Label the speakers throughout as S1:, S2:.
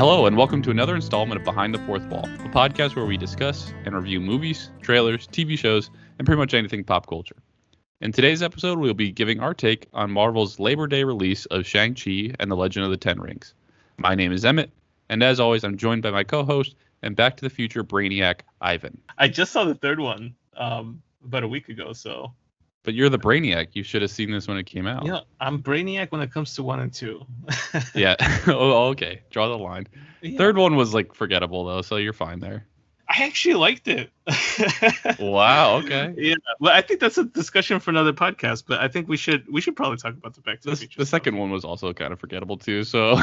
S1: Hello, and welcome to another installment of Behind the Fourth Wall, a podcast where we discuss and review movies, trailers, TV shows, and pretty much anything pop culture. In today's episode, we'll be giving our take on Marvel's Labor Day release of Shang-Chi and the Legend of the Ten Rings. My name is Emmett, and as always, I'm joined by my co host and Back to the Future Brainiac, Ivan.
S2: I just saw the third one um, about a week ago, so.
S1: But you're the Brainiac. You should have seen this when it came out.
S2: Yeah, I'm Brainiac when it comes to one and two.
S1: yeah. Oh, oh, okay. Draw the line. Yeah. Third one was like forgettable though, so you're fine there.
S2: I actually liked it.
S1: wow. Okay.
S2: Yeah, but I think that's a discussion for another podcast. But I think we should we should probably talk about the Back to
S1: the,
S2: the Future.
S1: The stuff. second one was also kind of forgettable too. So.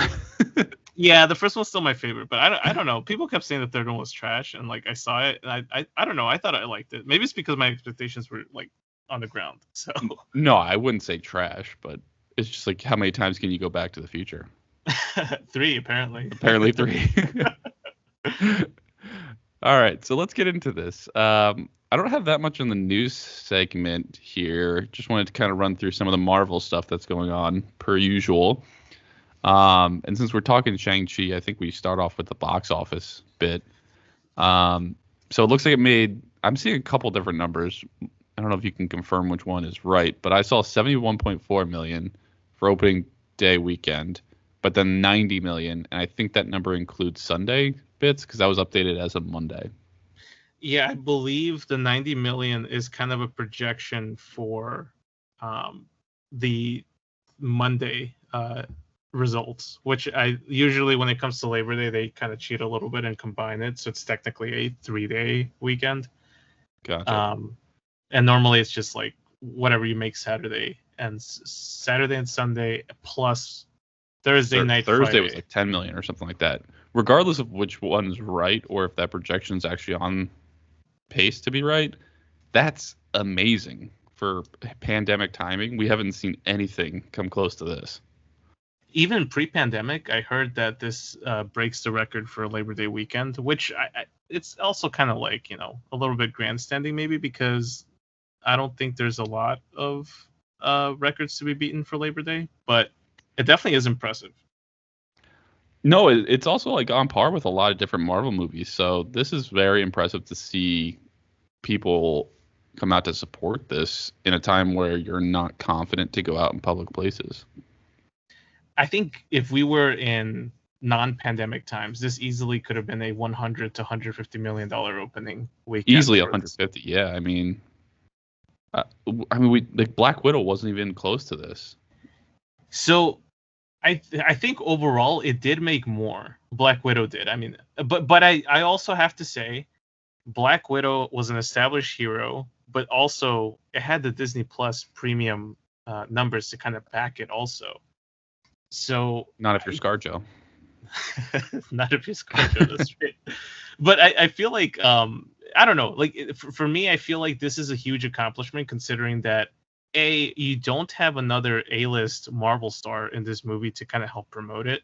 S2: yeah, the first one's still my favorite, but I don't I don't know. People kept saying the third one was trash, and like I saw it, and I I, I don't know. I thought I liked it. Maybe it's because my expectations were like on the ground. So.
S1: No, I wouldn't say trash, but it's just like how many times can you go back to the future?
S2: three apparently.
S1: Apparently three. All right, so let's get into this. Um, I don't have that much in the news segment here. Just wanted to kind of run through some of the Marvel stuff that's going on, per usual. Um, and since we're talking Shang-Chi, I think we start off with the box office bit. Um, so it looks like it made, I'm seeing a couple different numbers. I don't know if you can confirm which one is right, but I saw 71.4 million for opening day weekend, but then 90 million. And I think that number includes Sunday bits because that was updated as of Monday.
S2: Yeah, I believe the 90 million is kind of a projection for um, the Monday uh, results, which I usually when it comes to Labor Day they kind of cheat a little bit and combine it, so it's technically a three-day weekend.
S1: Gotcha. Um,
S2: and normally it's just like whatever you make Saturday and Saturday and Sunday plus Thursday night.
S1: Thursday
S2: Friday.
S1: was like 10 million or something like that. Regardless of which one's right or if that projection is actually on pace to be right, that's amazing for pandemic timing. We haven't seen anything come close to this.
S2: Even pre-pandemic, I heard that this uh, breaks the record for Labor Day weekend, which I, I, it's also kind of like you know a little bit grandstanding maybe because I don't think there's a lot of uh, records to be beaten for Labor Day, but it definitely is impressive.
S1: No, it, it's also like on par with a lot of different Marvel movies. So this is very impressive to see people come out to support this in a time where you're not confident to go out in public places.
S2: I think if we were in non-pandemic times, this easily could have been a 100 to 150 million dollar opening week.
S1: Easily 150. Yeah, I mean, uh, I mean, we like Black Widow wasn't even close to this.
S2: So I th- I think overall it did make more. Black Widow did. I mean, but but I I also have to say, Black Widow was an established hero, but also it had the Disney Plus premium uh, numbers to kind of back it also. So
S1: not if you're ScarJo.
S2: not if you're ScarJo. That's right. But I, I feel like um I don't know. Like for, for me, I feel like this is a huge accomplishment considering that a you don't have another A-list Marvel star in this movie to kind of help promote it.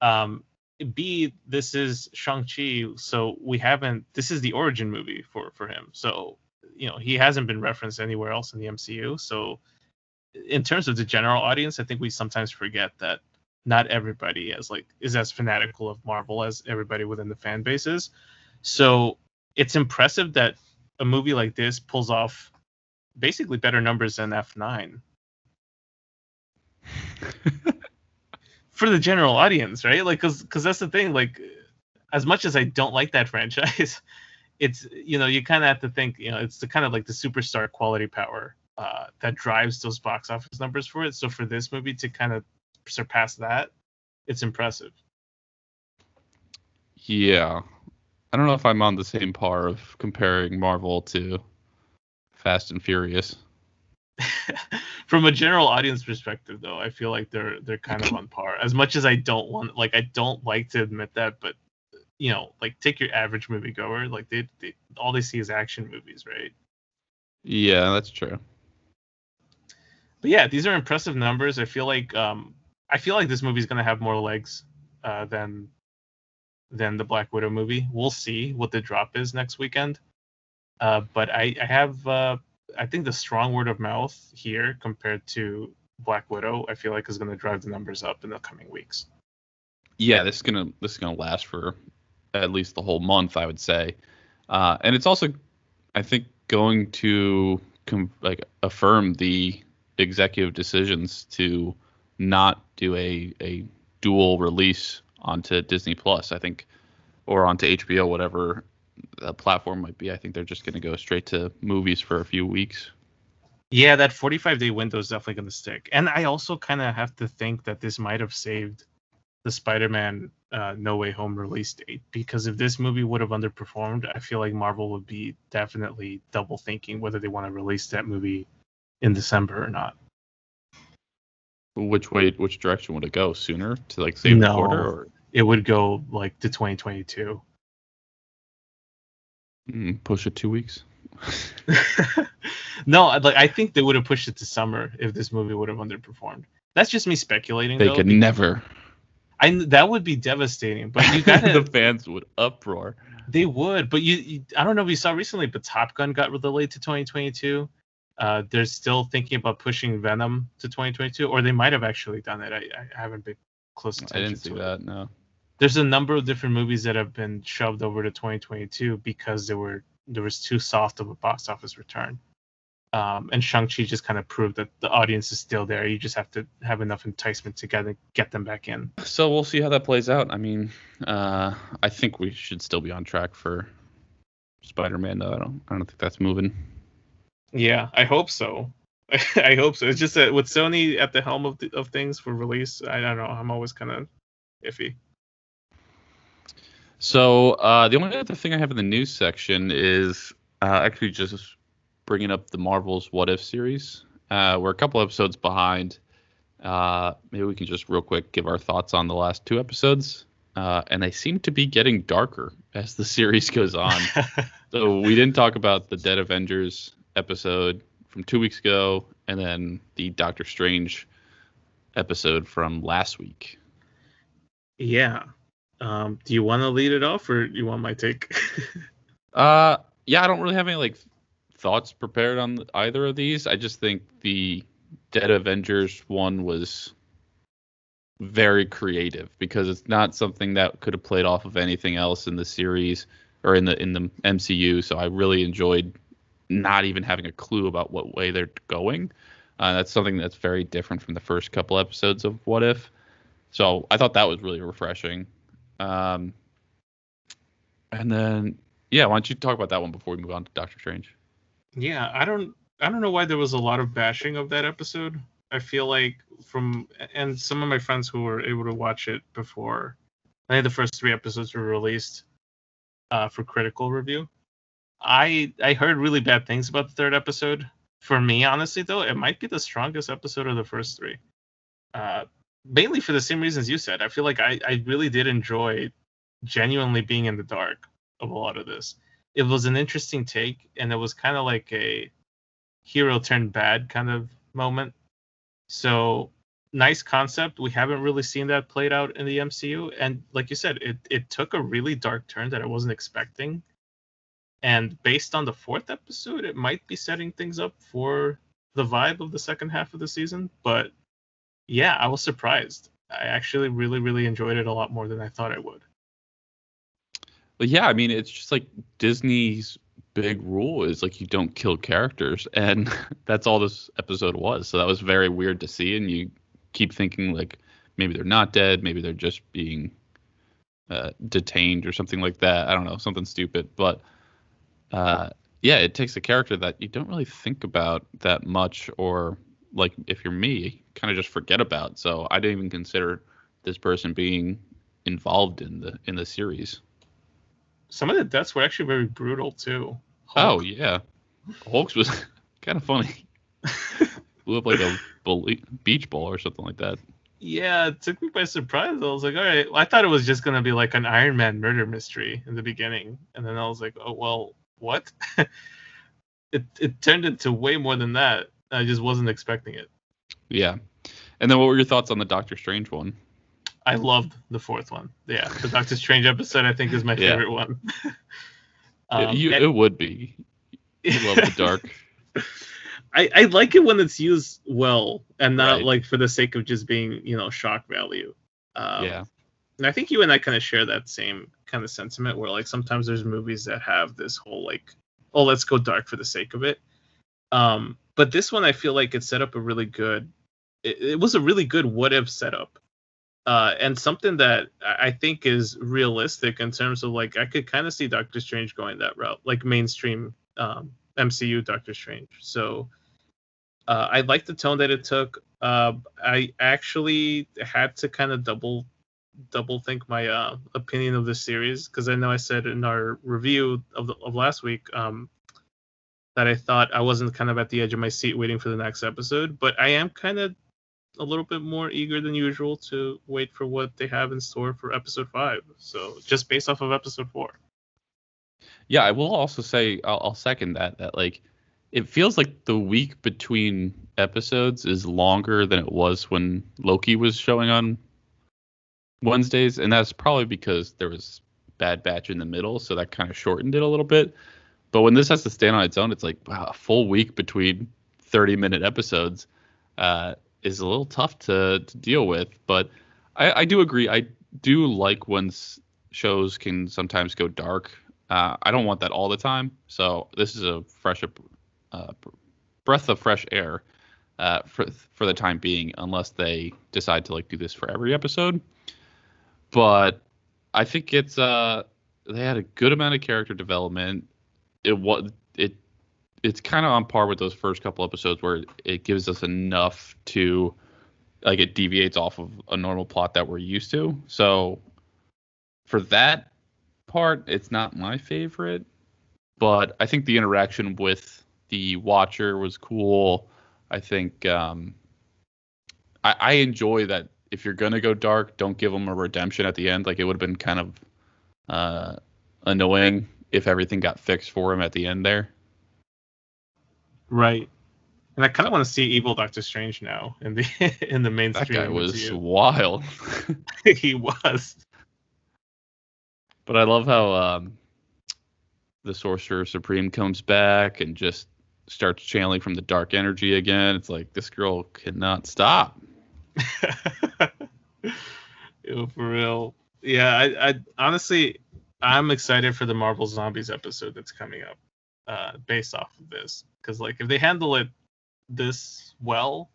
S2: Um, B this is Shang-Chi, so we haven't this is the origin movie for for him. So, you know, he hasn't been referenced anywhere else in the MCU. So in terms of the general audience, I think we sometimes forget that not everybody is like is as fanatical of Marvel as everybody within the fan base is. So it's impressive that a movie like this pulls off basically better numbers than F9 for the general audience, right? Like, cause, cause that's the thing. Like, as much as I don't like that franchise, it's you know you kind of have to think you know it's the kind of like the superstar quality power uh, that drives those box office numbers for it. So for this movie to kind of surpass that, it's impressive.
S1: Yeah, I don't know if I'm on the same par of comparing Marvel to Fast and Furious.
S2: From a general audience perspective, though, I feel like they're they're kind of on par. As much as I don't want, like, I don't like to admit that, but you know, like, take your average moviegoer, like, they, they all they see is action movies, right?
S1: Yeah, that's true.
S2: But yeah, these are impressive numbers. I feel like um, I feel like this movie's gonna have more legs uh, than than the Black Widow movie. We'll see what the drop is next weekend. Uh, but I, I have uh, I think the strong word of mouth here compared to Black Widow, I feel like is going to drive the numbers up in the coming weeks.
S1: yeah, this is gonna this is gonna last for at least the whole month, I would say. Uh, and it's also, I think, going to com- like affirm the executive decisions to not do a a dual release onto Disney Plus. I think, or onto HBO, whatever the platform might be. I think they're just going to go straight to movies for a few weeks.
S2: Yeah, that 45 day window is definitely going to stick. And I also kind of have to think that this might have saved the Spider Man uh, No Way Home release date because if this movie would have underperformed, I feel like Marvel would be definitely double thinking whether they want to release that movie in December or not.
S1: Which way, which direction would it go? Sooner to like save
S2: No.
S1: the quarter, or
S2: It would go like to 2022.
S1: mm, push it two weeks?
S2: no, I- like I think they would have pushed it to summer if this movie would have underperformed. That's just me speculating.
S1: They
S2: though,
S1: could never.
S2: I that would be devastating. But you gotta
S1: the fans would uproar.
S2: They would, but you, you, I don't know if you saw recently, but Top Gun got delayed to 2022. Uh, they're still thinking about pushing Venom to 2022, or they might have actually done it. I, I haven't been close
S1: I didn't see
S2: to it.
S1: that. No.
S2: There's a number of different movies that have been shoved over to 2022 because there were there was too soft of a box office return. Um, and Shang-Chi just kind of proved that the audience is still there. You just have to have enough enticement to get get them back in.
S1: So we'll see how that plays out. I mean, uh, I think we should still be on track for Spider-Man, though. I don't, I don't think that's moving.
S2: Yeah, I hope so. I hope so. It's just that with Sony at the helm of, the, of things for release, I don't know. I'm always kind of iffy.
S1: So uh, the only other thing I have in the news section is uh, actually just bringing up the Marvel's What If series. Uh, we're a couple episodes behind. Uh, maybe we can just real quick give our thoughts on the last two episodes. Uh, and they seem to be getting darker as the series goes on. So we didn't talk about the Dead Avengers episode from two weeks ago, and then the Doctor Strange episode from last week.
S2: yeah. Um, do you want to lead it off, or do you want my take?
S1: Uh, yeah, I don't really have any like thoughts prepared on either of these. I just think the Dead Avengers one was very creative because it's not something that could have played off of anything else in the series or in the in the MCU. So I really enjoyed not even having a clue about what way they're going. Uh, that's something that's very different from the first couple episodes of What If. So I thought that was really refreshing. Um, and then yeah, why don't you talk about that one before we move on to Doctor Strange?
S2: yeah, I don't. I don't know why there was a lot of bashing of that episode. I feel like from and some of my friends who were able to watch it before, I think the first three episodes were released uh, for critical review. I I heard really bad things about the third episode. For me, honestly, though, it might be the strongest episode of the first three. Uh, mainly for the same reasons you said. I feel like I, I really did enjoy genuinely being in the dark of a lot of this. It was an interesting take, and it was kind of like a hero turned bad kind of moment. So nice concept. We haven't really seen that played out in the MCU, and like you said, it it took a really dark turn that I wasn't expecting. And based on the fourth episode, it might be setting things up for the vibe of the second half of the season. But yeah, I was surprised. I actually really, really enjoyed it a lot more than I thought I would.
S1: But yeah, I mean, it's just like Disney's big rule is like you don't kill characters, and that's all this episode was. So that was very weird to see, and you keep thinking like maybe they're not dead, maybe they're just being uh, detained or something like that. I don't know, something stupid, but uh, yeah, it takes a character that you don't really think about that much, or like if you're me, kind of just forget about. So I didn't even consider this person being involved in the in the series.
S2: Some of the deaths were actually very brutal too.
S1: Oh yeah, Hulk's was kind of funny. Blew up like a beach ball or something like that.
S2: yeah, it took me by surprise. I was like, all right, I thought it was just gonna be like an Iron Man murder mystery in the beginning, and then I was like, oh well, what? it it turned into way more than that. I just wasn't expecting it.
S1: Yeah. And then what were your thoughts on the Doctor Strange one?
S2: I loved the fourth one. Yeah, the Doctor Strange episode I think is my
S1: Yeah.
S2: favorite one. Um,
S1: you,
S2: and-
S1: it would be. You love the dark.
S2: I, I like it when it's used well and not
S1: Right.
S2: like for the sake of just being you know shock value. Um,
S1: yeah.
S2: and I think you and I kind of share that same kind of sentiment where like sometimes there's movies that have this whole like, oh, let's go dark for the sake of it. Um, but this one I feel like it set up a really good. It, it was a really good what if setup, uh, and something that I think is realistic in terms of like I could kind of see Doctor Strange going that route, like mainstream um, MCU Doctor Strange. So uh, I like the tone that it took. Uh, I actually had to kind of double double think my uh, opinion of the series because I know I said in our review of the, of last week um, that I thought I wasn't kind of at the edge of my seat waiting for the next episode, but I am kind of a little bit more eager than usual to wait for what they have in store for episode five. So just based off of episode four.
S1: Yeah, I will also say I'll, I'll second that that like it feels like the week between episodes is longer than it was when Loki was showing on Wednesdays, and that's probably because there was Bad Batch in the middle, so that kind of shortened it a little bit. But when this has to stand on its own, it's like wow, a full week between 30 minute episodes uh, is a little tough to, to deal with. But I, I do agree. I do like when shows can sometimes go dark. Uh, I don't want that all the time. So this is a fresh uh, breath of fresh air uh, for for the time being, unless they decide to like do this for every episode but I think it's uh they had a good amount of character development. It was it it's kind of on par with those first couple episodes where it gives us enough to like it deviates off of a normal plot that we're used to. So for that part, it's not my favorite, but I think the interaction with the Watcher was cool. I think um, I, I enjoy that if you're gonna go dark, don't give them a redemption at the end. Like it would have been kind of uh, annoying if everything got fixed for him at the end there.
S2: Right. And I kind of want to see evil Doctor Strange now in the in the mainstream.
S1: That guy was wild.
S2: he was.
S1: But I love how um, the Sorcerer Supreme comes back and just starts channeling from the dark energy again. It's like this girl cannot stop.
S2: Yo, for real. Yeah, I, I honestly, I'm excited for the Marvel Zombies episode that's coming up, uh, based off of this. Because like, if they handle it this well,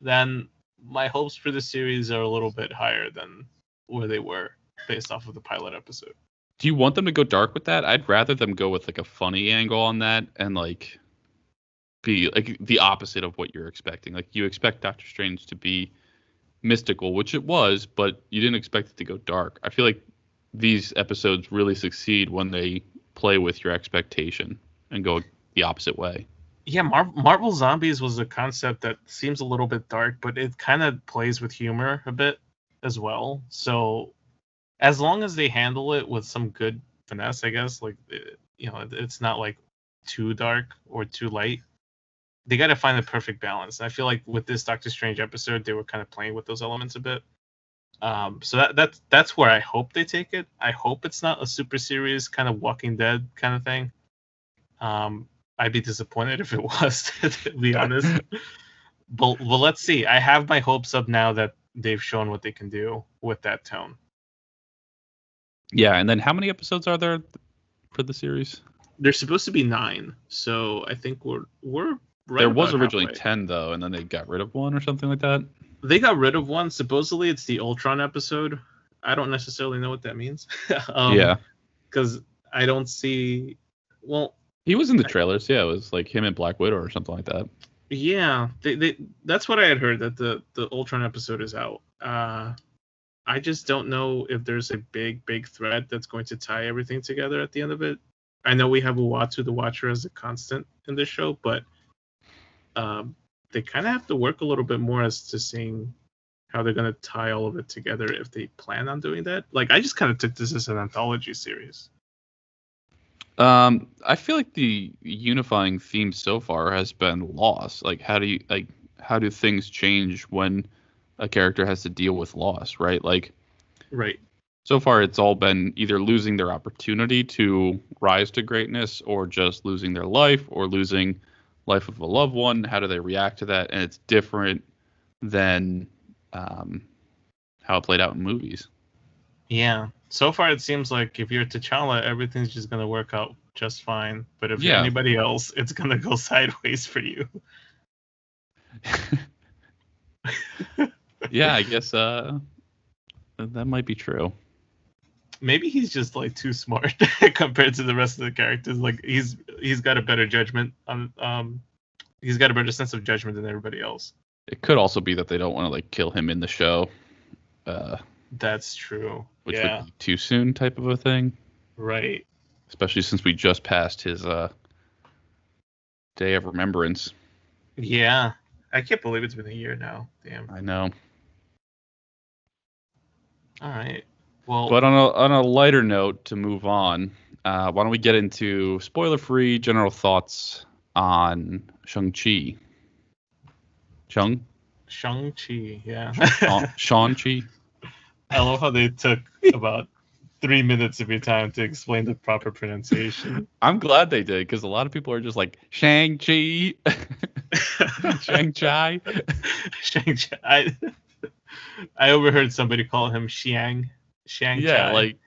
S2: then my hopes for the series are a little bit higher than where they were based off of the pilot episode.
S1: Do you want them to go dark with that? I'd rather them go with like a funny angle on that and like be like the opposite of what you're expecting. Like you expect Doctor Strange to be mystical, which it was, but you didn't expect it to go dark. I feel like these episodes really succeed when they play with your expectation and go the opposite way.
S2: Yeah, Mar- Marvel Zombies was a concept that seems a little bit dark, but it kind of plays with humor a bit as well. So as long as they handle it with some good finesse, I guess, like eh, you know, it's not like too dark or too light they got to find the perfect balance. And I feel like with this Doctor Strange episode, they were kind of playing with those elements a bit. Um, so that that's that's where I hope they take it. I hope it's not a super serious kind of Walking Dead kind of thing. Um, I'd be disappointed if it was, to be honest. but well, let's see. I have my hopes up now that they've shown what they can do with that tone.
S1: Yeah, and then how many episodes are there for the series?
S2: There's supposed to be nine, so I think we're we're
S1: Right there was originally halfway. 10 though and then they got rid of one or something like that
S2: they got rid of one. Supposedly it's the ultron episode. I don't necessarily know what that means.
S1: Um, yeah.
S2: because i don't see well
S1: he was in the trailers. Yeah it was like him and black widow or something like that.
S2: Yeah they, they that's what i had heard that the the ultron episode is out. Uh i just don't know if there's a big big thread that's going to tie everything together at the end of it. I know we have uatu the watcher as a constant in this show but um, they kind of have to work a little bit more as to seeing how they're going to tie all of it together if they plan on doing that. Like, I just kind of took this as an anthology series.
S1: Um, I feel like the unifying theme so far has been loss. Like, how do you like? How do things change when a character has to deal with loss? Right. Like,
S2: right.
S1: So far, it's all been either losing their opportunity to rise to greatness, or just losing their life, or losing life of a loved one. How do they react to that? And it's different than um, how it played out in movies.
S2: Yeah. So far, it seems like if you're T'Challa, everything's just gonna work out just fine. But if you're anybody else, it's gonna go sideways for you.
S1: yeah, I guess uh, that might be true.
S2: Maybe he's just like too smart compared to the rest of the characters. Like he's he's got a better judgment on um, he's got a better sense of judgment than everybody else.
S1: It could also be that they don't want to like kill him in the show, uh,
S2: That's true.
S1: which
S2: yeah.
S1: would be too soon type of a thing.
S2: Right.
S1: Especially since we just passed his uh, day of remembrance.
S2: Yeah. I can't believe it's been a year now. Damn.
S1: I know.
S2: All right. Well,
S1: But on a on a lighter note, to move on, uh, why don't we get into spoiler-free general thoughts on Shang Chi? Shang
S2: Shang Chi. Yeah.
S1: Shang Shang Chi.
S2: I love how they took about three minutes of your time to explain the proper pronunciation.
S1: I'm glad they did because a lot of people are just like Shang Chi, Shang Chai.
S2: Shang Chi. I, I overheard somebody call him Xiang. Xiang
S1: Yeah, like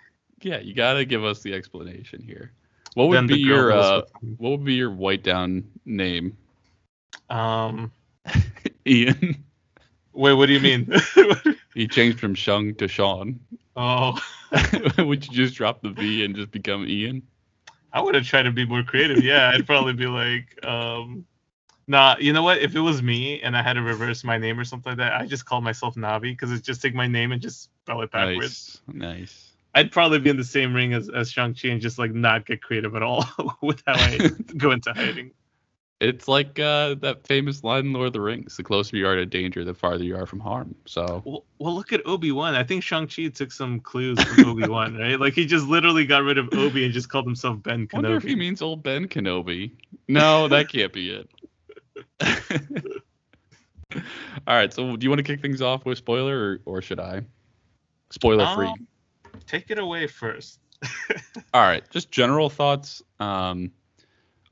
S1: yeah, you gotta give us the explanation here. What would
S2: Then
S1: be your uh, what would be your white down name?
S2: Um.
S1: Ian.
S2: Wait, what do you mean?
S1: He changed from Shung to Sean.
S2: oh,
S1: would you just drop the V and just become Ian?
S2: I would have tried to be more creative. Yeah, I'd probably be like, um, nah. You know what? If it was me and I had to reverse my name or something like that, I just call myself Navi because it's just take my name and just spell it backwards.
S1: Nice, nice.
S2: I'd probably be in the same ring as, as Shang-Chi and just like not get creative at all with how I go into hiding.
S1: It's like uh, that famous line in Lord of the Rings: "The closer you are to danger, the farther you are from harm." So
S2: Well, well look at Obi-Wan. I think Shang-Chi took some clues from Obi-Wan, right? Like he just literally got rid of Obi and just called himself Ben
S1: I wonder if he means old Ben Kenobi. No, that can't be it. All right, so do you want to kick things off with spoiler, or, or should I? Spoiler free.
S2: Um, Take it away first.
S1: All right, just general thoughts. Um,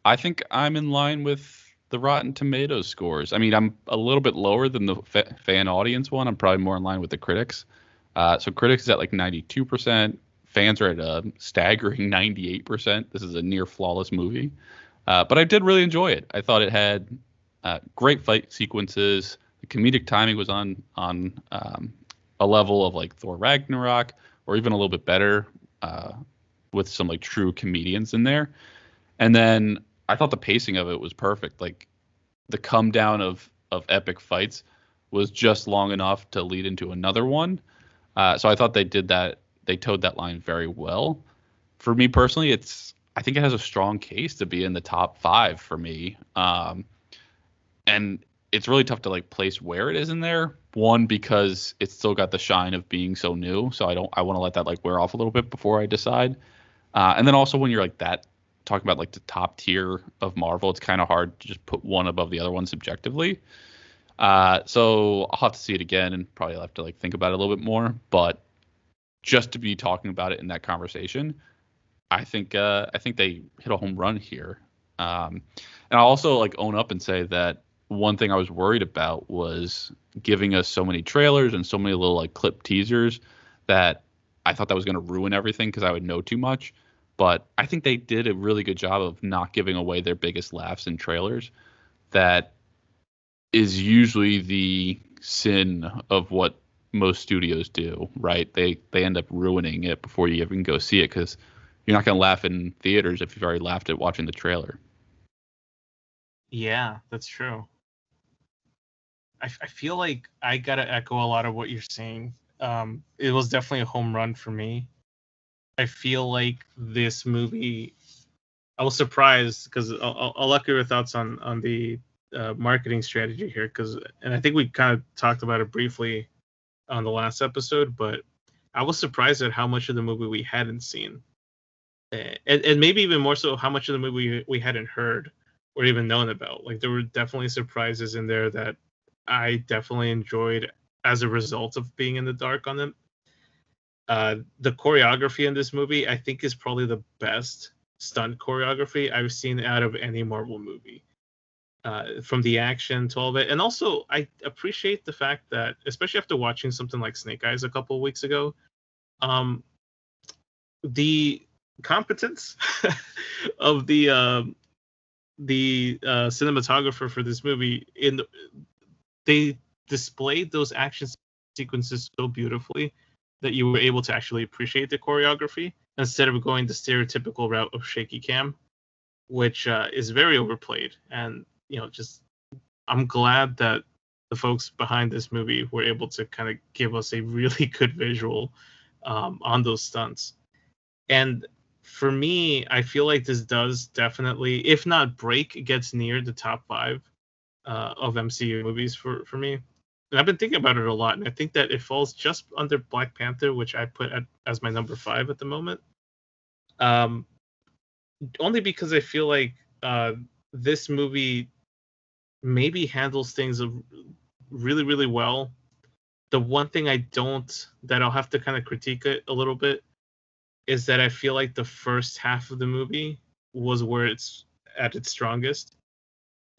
S1: I think I'm in line with the Rotten Tomatoes scores. I mean, I'm a little bit lower than the fa- fan audience one. I'm probably more in line with the critics. Uh, so critics is at like 92%. Fans are at a staggering 98%. This is a near flawless movie. Uh, but I did really enjoy it. I thought it had uh, great fight sequences. The comedic timing was on on um, a level of like Thor Ragnarok, or even a little bit better, uh, with some like true comedians in there. And then I thought the pacing of it was perfect. Like the come down of of epic fights was just long enough to lead into another one. Uh, so I thought they did that. They toed that line very well. For me personally, it's I think it has a strong case to be in the top five for me. Um, and it's really tough to like place where it is in there. One because it's still got the shine of being so new, so I don't I want to let that like wear off a little bit before I decide. Uh, and then also when you're like that talking about like the top tier of Marvel, it's kind of hard to just put one above the other one subjectively. Uh, so I'll have to see it again and probably have to like think about it a little bit more. But just to be talking about it in that conversation, I think uh, I think they hit a home run here. Um, and I'll also like own up and say that one thing I was worried about was giving us so many trailers and so many little like clip teasers that I thought that was going to ruin everything because I would know too much. But I think they did a really good job of not giving away their biggest laughs in trailers. That is usually the sin of what most studios do, right? They they end up ruining it before you even go see it because you're not going to laugh in theaters if you've already laughed at watching the trailer.
S2: Yeah, that's true. I, I feel like I gotta echo a lot of what you're saying. Um, it was definitely a home run for me. I feel like this movie. I was surprised because I'll, I'll- let your thoughts on on the uh, marketing strategy here because, and I think we kind of talked about it briefly on the last episode, but I was surprised at how much of the movie we hadn't seen, and, and maybe even more so how much of the movie we hadn't heard or even known about. Like there were definitely surprises in there that I definitely enjoyed as a result of being in the dark on them. Uh, the choreography in this movie, I think, is probably the best stunt choreography I've seen out of any Marvel movie. Uh, from the action to all of it, and also I appreciate the fact that, especially after watching something like Snake Eyes a couple of weeks ago, Um, the competence of the uh, the uh, cinematographer for this movie in they displayed those action sequences so beautifully that you were able to actually appreciate the choreography instead of going the stereotypical route of shaky cam, which uh, is very overplayed. And you know, just I'm glad that the folks behind this movie were able to kind of give us a really good visual um, on those stunts. And for me, I feel like this does definitely, if not break, gets near the top five uh, of MCU movies for for me. And I've been thinking about it a lot, and I think that it falls just under Black Panther, which I put at, as my number five at the moment. Um, only because I feel like uh, this movie maybe handles things really, really well. The one thing I don't, that I'll have to kind of critique it a little bit, is that I feel like the first half of the movie was where it's at its strongest,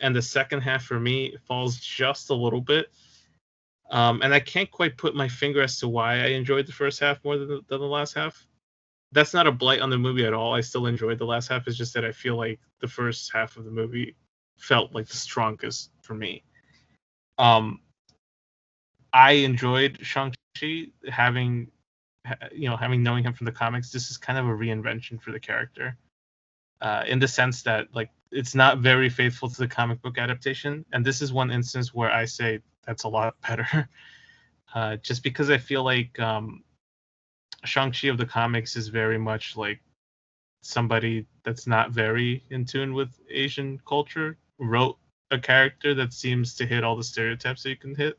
S2: and the second half for me falls just a little bit. Um, and I can't quite put my finger as to why I enjoyed the first half more than the, than the last half. That's not a blight on the movie at all. I still enjoyed the last half. It's just that I feel like the first half of the movie felt like the strongest for me. Um, I enjoyed Shang Chi having you know, having knowing him from the comics, this is kind of a reinvention for the character, uh, in the sense that like it's not very faithful to the comic book adaptation, and this is one instance where I say that's a lot better, uh, just because I feel like um, Shang Chi of the comics is very much like somebody that's not very in tune with Asian culture wrote a character that seems to hit all the stereotypes that you can hit.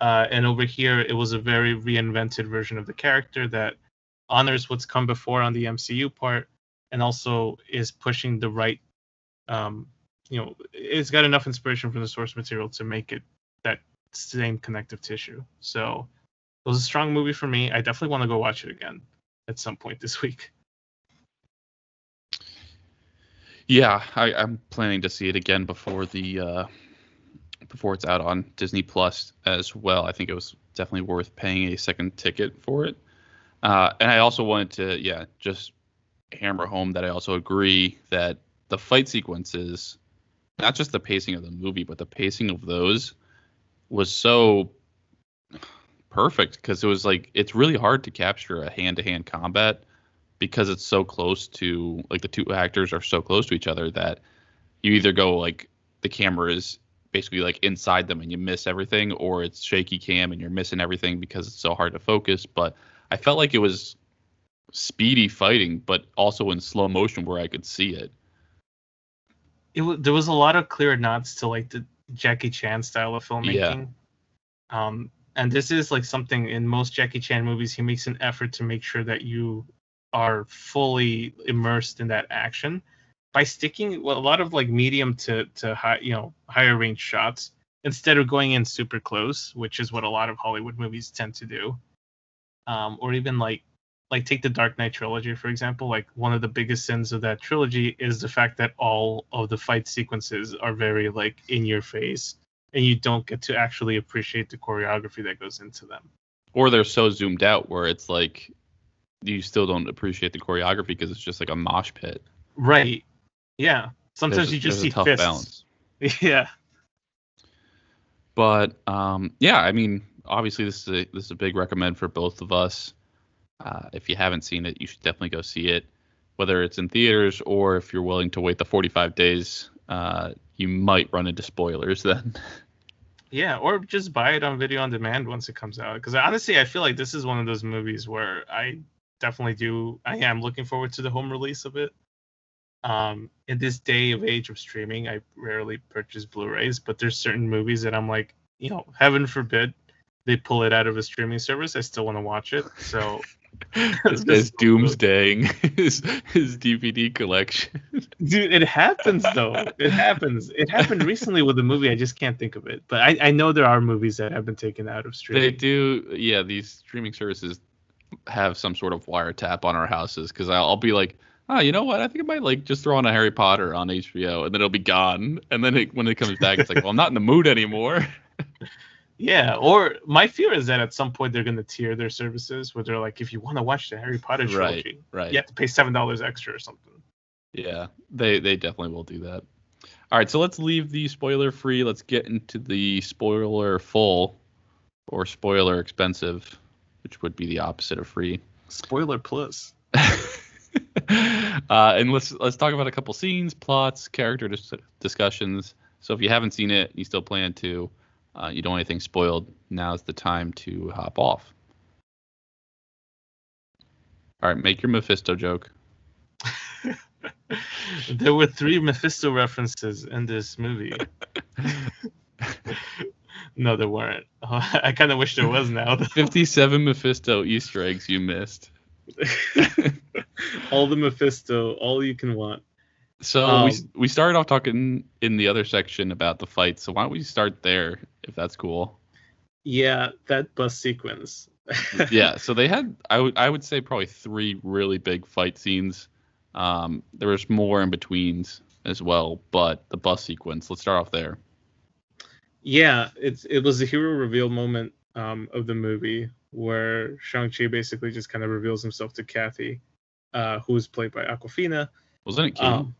S2: Uh, and over here, it was a very reinvented version of the character that honors what's come before on the MCU part, and also is pushing the right. Um, you know, it's got enough inspiration from the source material to make it that same connective tissue. So it was a strong movie for me. I definitely want to go watch it again at some point this week.
S1: Yeah, I, am planning to see it again before the uh, before it's out on Disney Plus as well. I think it was definitely worth paying a second ticket for it. Uh, and I also wanted to, yeah, just hammer home that I also agree that the fight sequences, not just the pacing of the movie, but the pacing of those was so perfect because it was like it's really hard to capture a hand-to-hand combat because it's so close to like the two actors are so close to each other that you either go like the camera is basically like inside them and you miss everything, or it's shaky cam and you're missing everything because it's so hard to focus. But I felt like it was speedy fighting, but also in slow motion where I could see it.
S2: It there was a lot of clear nods to like the Jackie Chan style of filmmaking. Yeah. Um, and this is like something in most Jackie Chan movies. He makes an effort to make sure that you are fully immersed in that action by sticking well, a lot of like medium to to high you know higher range shots instead of going in super close, which is what a lot of Hollywood movies tend to do. Um, or even like like take the Dark Knight trilogy for example. Like one of the biggest sins of that trilogy is the fact that all of the fight sequences are very like in your face, and you don't get to actually appreciate the choreography that goes into them.
S1: Or they're so zoomed out where it's like you still don't appreciate the choreography because it's just like a mosh pit.
S2: Right. Yeah. Sometimes there's, you just see tough fists. balance. Yeah.
S1: But um, yeah, I mean, obviously this is a this is a big recommend for both of us. Uh, if you haven't seen it, you should definitely go see it, whether it's in theaters or if you're willing to wait the 45 days. Uh, you might run into spoilers then.
S2: Yeah, or just buy it on video on demand once it comes out. Because honestly, I feel like this is one of those movies where I definitely do. I am looking forward to the home release of it um, in this day of age of streaming, I rarely purchase Blu-rays, but there's certain movies that I'm like, you know, heaven forbid they pull it out of a streaming service. I still want to watch it. So
S1: this guy's doomsdaying his his DVD collection.
S2: Dude, it happens though. It happens. It happened recently with a movie. I just can't think of it. But I, I know there are movies that have been taken out of streaming.
S1: They do. Yeah, these streaming services have some sort of wiretap on our houses because I'll, I'll be like oh, you know what? I think I might like just throw on a Harry Potter on HBO, and then it'll be gone. And then it, when it comes back, it's like, well, I'm not in the mood anymore.
S2: Yeah, or my fear is that at some point they're going to tier their services, where they're like, if you want to watch the Harry Potter
S1: Right,
S2: trilogy,
S1: right.
S2: you have to pay seven dollars extra or something.
S1: Yeah, they they definitely will do that. All right, so let's leave the spoiler free. Let's get into the spoiler full or spoiler expensive, which would be the opposite of free.
S2: Spoiler plus.
S1: uh, and let's let's talk about a couple scenes, plots, character dis- discussions. So if you haven't seen it, you still plan to, uh, you don't want anything spoiled. Now's the time to hop off. All right, make your Mephisto joke.
S2: there were three Mephisto references in this movie. no, there weren't. I kind of wish there was now. though.
S1: 57 Mephisto Easter eggs you missed.
S2: all the Mephisto, all you can want.
S1: So
S2: Um,
S1: we we started off talking in the other section about the fight. So why don't we start there, if that's cool?
S2: Yeah, that bus sequence.
S1: yeah. So they had I would I would say probably three really big fight scenes. Um, there was more in betweens as well, but the bus sequence. Let's start off there.
S2: Yeah, it's it was the hero reveal moment um, of the movie where Shang-Chi basically just kind of reveals himself to Kathy, uh, who is played by Awkwafina.
S1: Wasn't it Katie?
S2: Um,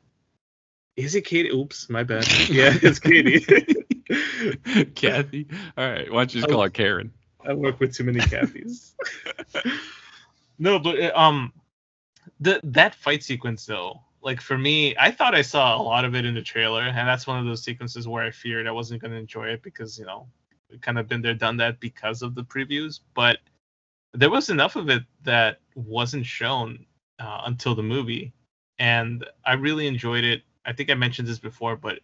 S2: is it Katie? Oops, my bad. Yeah, it's Katie.
S1: Kathy. All right. Why don't you just call
S2: Oh.
S1: her Karen?
S2: I work with too many Kathys. no, but uh, um, the that fight sequence though, like for me, I thought I saw a lot of it in the trailer, and that's one of those sequences where I feared I wasn't going to enjoy it because you know, it kind of been there, done that because of the previews. But there was enough of it that wasn't shown uh, until the movie, and I really enjoyed it. I think I mentioned this before, but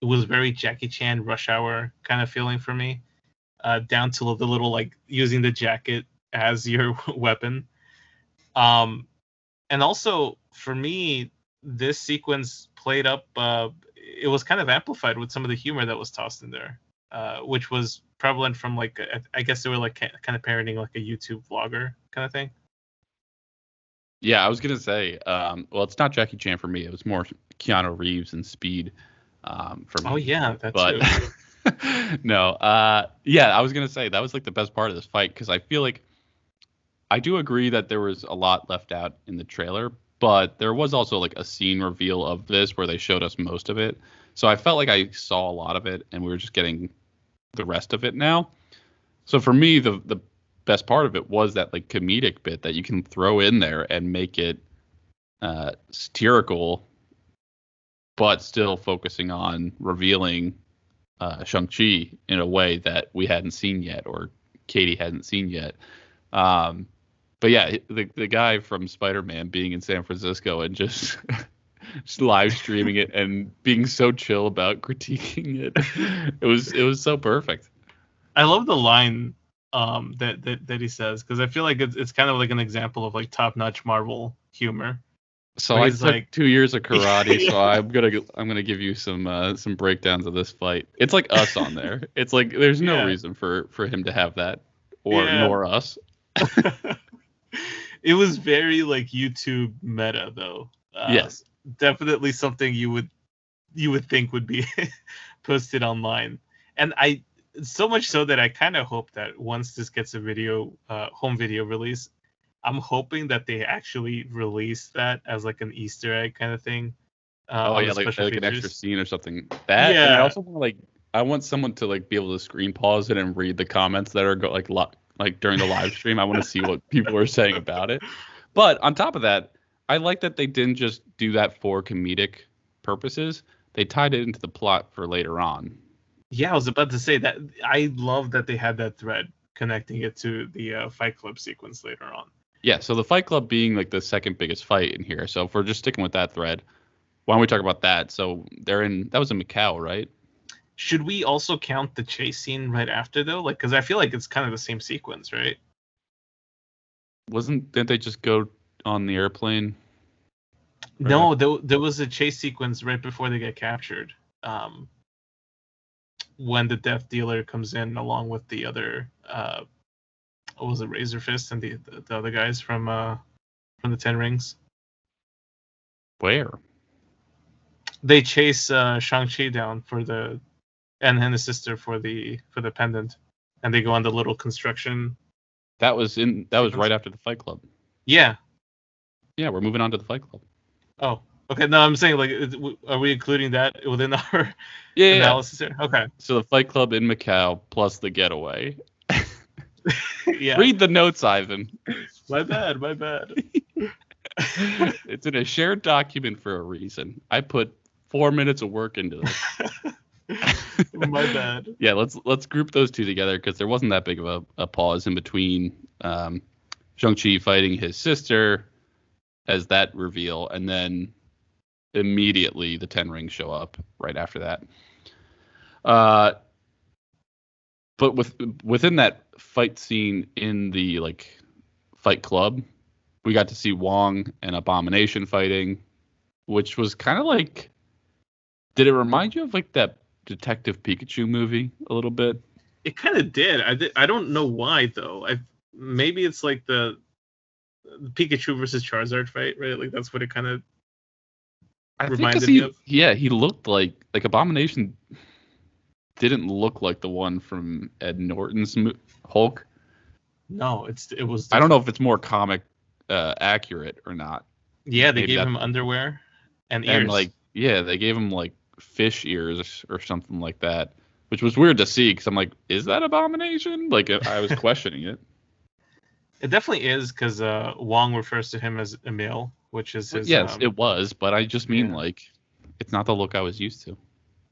S2: it was very Jackie Chan Rush Hour kind of feeling for me uh, down to the little like using the jacket as your weapon. Um, and also for me, this sequence played up. Uh, it was kind of amplified with some of the humor that was tossed in there, uh, which was prevalent from like I- guess they were like kind of parodying like a YouTube vlogger kind of thing.
S1: Yeah, I was gonna say. Um, well, it's not Jackie Chan for me. It was more Keanu Reeves and Speed um, for me.
S2: Oh yeah, that
S1: but no, uh, yeah, I was gonna say that was like the best part of this fight because I feel like I do agree that there was a lot left out in the trailer, but there was also like a scene reveal of this where they showed us most of it. So I felt like I saw a lot of it, and we were just getting the rest of it now. So for me, the the best part of it was that like comedic bit that you can throw in there and make it uh, satirical, but still focusing on revealing uh, Shang-Chi in a way that we hadn't seen yet or Katie hadn't seen yet. Um, but yeah, the the guy from Spider-Man being in San Francisco and just just live streaming it and being so chill about critiquing it. It was it was so perfect.
S2: I love the line um, that, that that he says because I feel like it's it's kind of like an example of like top notch Marvel humor.
S1: So I took
S2: like-
S1: two years of karate, so I'm gonna I'm gonna give you some uh, some breakdowns of this fight. It's like us on there. It's like there's no
S2: Yeah.
S1: reason for for him to have that or
S2: Yeah.
S1: nor us.
S2: it was very like YouTube meta though. Uh,
S1: yes.
S2: definitely something you would you would think would be posted online and i so much so that i kind of hope that once this gets a video uh, home video release i'm hoping that they actually release that as like an easter egg kind of thing uh,
S1: oh yeah, like, like an extra scene or something. That. And I
S2: Yeah.
S1: also want like I want someone to like be able to screen pause it and read the comments that are go, like lo- like during the live stream. I want to see what people are saying about it. But on top of that, I like that they didn't just do that for comedic purposes. They tied it into the plot for later on.
S2: yeah i was about to say that i love that they had that thread connecting it to the uh, fight club sequence later on
S1: Yeah, so the Fight Club being like the second biggest fight in here. So if we're just sticking with that thread, why don't we talk about that? So they're in that was in Macau, right?
S2: should we also count the chase scene right after though like because i feel like it's kind of the same sequence right
S1: Wasn't didn't they just go on the airplane?
S2: No, there, there was a chase sequence right before they get captured. Um, when the death dealer comes in along with the other, uh, was it, Razor Fist and the the other guys from uh from the Ten Rings.
S1: Where?
S2: They chase uh, Shang Chi down for the, and and his sister for the for the pendant. and they go on the little construction.
S1: That was in that was right after the Fight Club.
S2: Yeah.
S1: Yeah, we're moving on to the Fight Club.
S2: Oh. Okay. No, I'm saying like, are we including that within our
S1: Yeah, yeah.
S2: analysis here? Okay.
S1: So the Fight Club in Macau plus the getaway.
S2: Yeah.
S1: Read the notes, Ivan.
S2: My bad. My bad.
S1: it's in a shared document for a reason. I put four minutes of work into this.
S2: my bad.
S1: yeah, let's let's group those two together because there wasn't that big of a, a pause in between um, Shang-Chi fighting his sister as that reveal, and then immediately the Ten Rings show up right after that. Uh, but with within that fight scene in the like fight club, we got to see Wong and Abomination fighting, which was kind of like. Did it remind you of like that Detective Pikachu movie a little bit?
S2: It kind of did. I did. I don't know why though. I maybe it's like the, the Pikachu versus Charizard fight, right? Like that's what it kind of.
S1: I think
S2: reminded
S1: he,
S2: me of.
S1: yeah, he looked like like Abomination didn't look like the one from Ed Norton's Hulk.
S2: No, it's it was.
S1: I don't know if it's more comic uh, accurate or not.
S2: Yeah, they
S1: maybe
S2: gave
S1: that-
S2: him underwear and ears.
S1: And like, yeah, they gave him like fish ears or something like that, which was weird to see because I'm like, is that Abomination? Like, I was questioning it.
S2: it definitely is because uh, Wong refers to him as Emil, which is his.
S1: yes,
S2: um,
S1: it was, but I just mean
S2: yeah.
S1: like, it's not the look I was used to.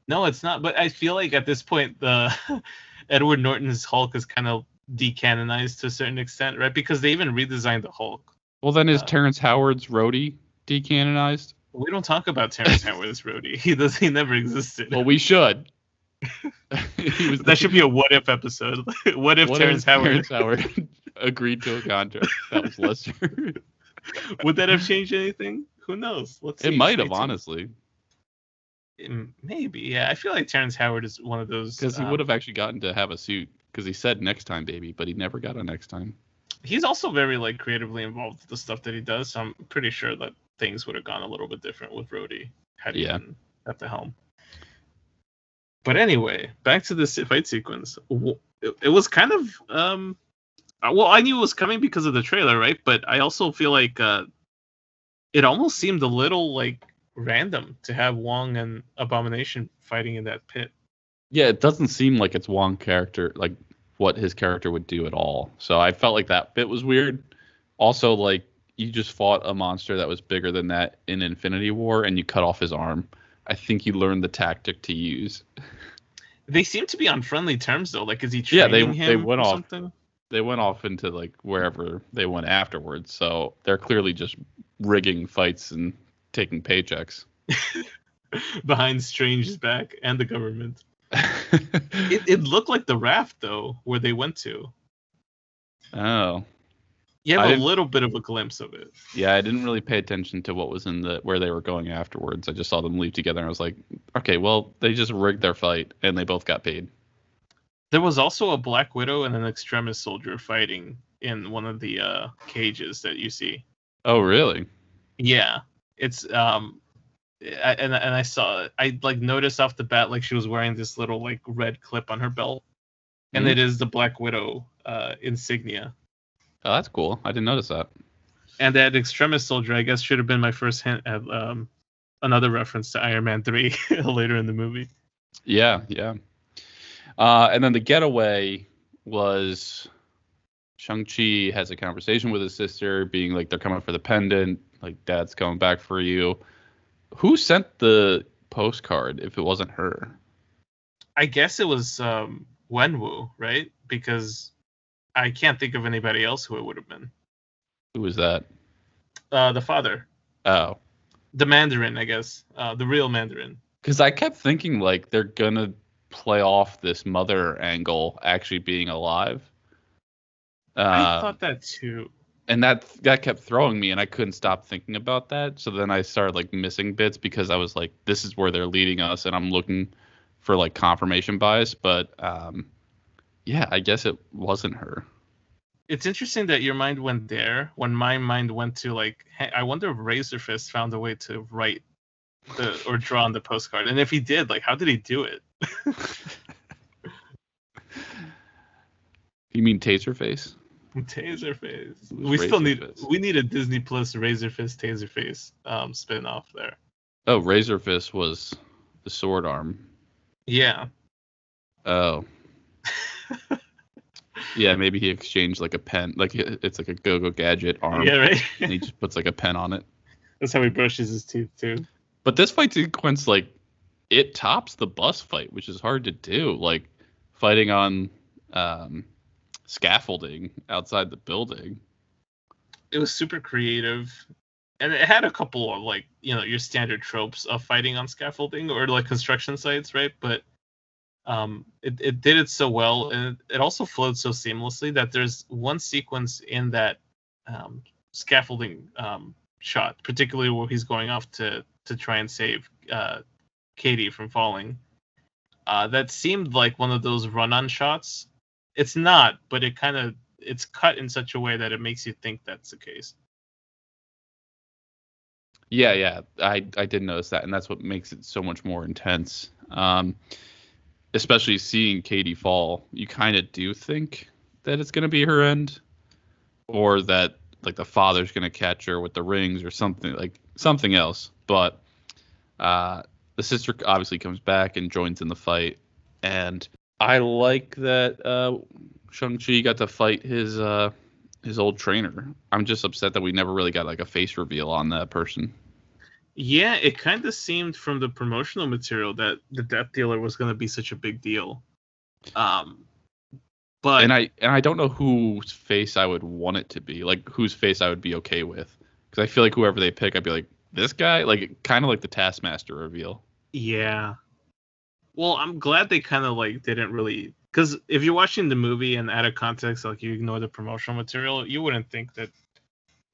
S2: No, it's not. But I feel like at this point, the Edward Norton's Hulk is kind of decanonized to a certain extent, right? Because they even redesigned the Hulk.
S1: Well, then is
S2: Uh,
S1: Terrence Howard's Rhodey decanonized?
S2: We don't talk about Terrence Howard's Rhodey. He does. He never existed.
S1: Well, we should.
S2: that should be a what if episode. what if
S1: What
S2: Terrence
S1: if
S2: Howard?
S1: Terrence Howard agreed to a contract that was lesser.
S2: Would that have changed anything? Who knows? Let's.
S1: it
S2: see.
S1: might have, honestly,
S2: Maybe. Yeah. I feel like Terrence Howard is one of those.
S1: because he
S2: um,
S1: would have actually gotten to have a suit. Because he said next time, baby, but he never got a next time.
S2: He's also very like creatively involved with the stuff that he does. So I'm pretty sure that things would have gone a little bit different with Rhodey had he
S1: Yeah.
S2: been at the helm. But anyway, back to this fight sequence. It, was kind of um, uh, well, I knew it was coming because of the trailer, right? But I also feel like uh, it almost seemed a little like random to have Wong and Abomination fighting in that pit.
S1: Yeah, it doesn't seem like it's Wong character, like what his character would do at all. So I felt like that bit was weird. Also, like you just fought a monster that was bigger than that in Infinity War, and you cut off his arm. I think you learned the tactic to use.
S2: They seem to be on friendly terms though. Like, is he
S1: Yeah, they-
S2: him
S1: they went off.
S2: something?
S1: they went off into like wherever they went afterwards. So they're clearly just rigging fights and taking paychecks.
S2: behind Strange's back and the government. It, it looked like the raft though, where they went to.
S1: oh,
S2: You have a
S1: didn't-
S2: little bit of a glimpse of it.
S1: yeah. I didn't really pay attention to what was in the where they were going afterwards. I just saw them leave together, and I was like, okay, well, they just rigged their fight, and they both got paid.
S2: There was also a Black Widow and an Extremis soldier fighting in one of the uh, cages that you see.
S1: Oh, really?
S2: Yeah, it's um, I, and and I saw I like noticed off the bat like she was wearing this little like red clip on her belt, and
S1: Mhm.
S2: it is the Black Widow uh, insignia.
S1: Oh, that's cool. I didn't notice that.
S2: And that Extremis soldier, I guess, should have been my first hint at um, another reference to Iron Man 3 later in the movie.
S1: Yeah, yeah. Uh, and then the getaway was Shang-Chi has a conversation with his sister, being like, they're coming for the pendant, like, dad's coming back for you. Who sent the postcard if it wasn't her?
S2: I guess it was um, Wenwu, right? Because I can't think of anybody else who it would have been.
S1: Who was that?
S2: Uh, the father,
S1: Oh.
S2: the Mandarin, I guess, uh, the real Mandarin.
S1: Because I kept thinking, like, they're going to play off this mother angle actually being alive.
S2: I
S1: Uh,
S2: thought that too.
S1: And that that kept throwing me and i couldn't stop thinking about that so then i started like missing bits because i was like this is where they're leading us and i'm looking for like confirmation bias but um yeah i guess it wasn't her
S2: It's interesting that your mind went there when my mind went to like, hey, I wonder if Razorfist found a way to write the or draw on the postcard, and if he did, like, how did he do it?
S1: You mean Taserface?
S2: Taserface. We still need we need a Disney Plus Razorfist Taserface um spin-off there.
S1: Oh, Razorfist was the sword arm.
S2: Yeah.
S1: Oh. yeah, maybe he exchanged like a pen, like it's like a go-go gadget arm.
S2: Yeah, right.
S1: and he just puts like a pen on it.
S2: That's how he brushes his teeth too.
S1: But this fight sequence, like, it tops the bus fight, which is hard to do. Like, fighting on um, scaffolding outside the building.
S2: It was super creative, and it had a couple of like you know your standard tropes of fighting on scaffolding or like construction sites, right? But um, it, it did it so well and it also flowed so seamlessly that there's one sequence in that um, scaffolding um, shot particularly where he's going off to to try and save uh, katie from falling uh, that seemed like one of those run-on shots it's not but it kind of it's cut in such a way that it makes you think that's the case.
S1: Yeah yeah. I i did notice that and that's what makes it so much more intense. Um especially seeing Katie fall, you kind of do think that it's to be her end, or that like the father's to catch her with the rings or something like something else. But uh, the sister obviously comes back and joins in the fight, and I like that uh, Shang Chi got to fight his uh, his old trainer. I'm just upset that we never really got like a face reveal on that person.
S2: Yeah, it kind of seemed from the promotional material that the Death Dealer was going to be such a big deal. Um, but
S1: and I and I don't know whose face I would want it to be, like whose face I would be okay with, because I feel like whoever they pick, I'd be like this guy, like kind of like the Taskmaster reveal.
S2: Yeah. Well, I'm glad they kind of like didn't really, because if you're watching the movie and out of context, like you ignore the promotional material, you wouldn't think that,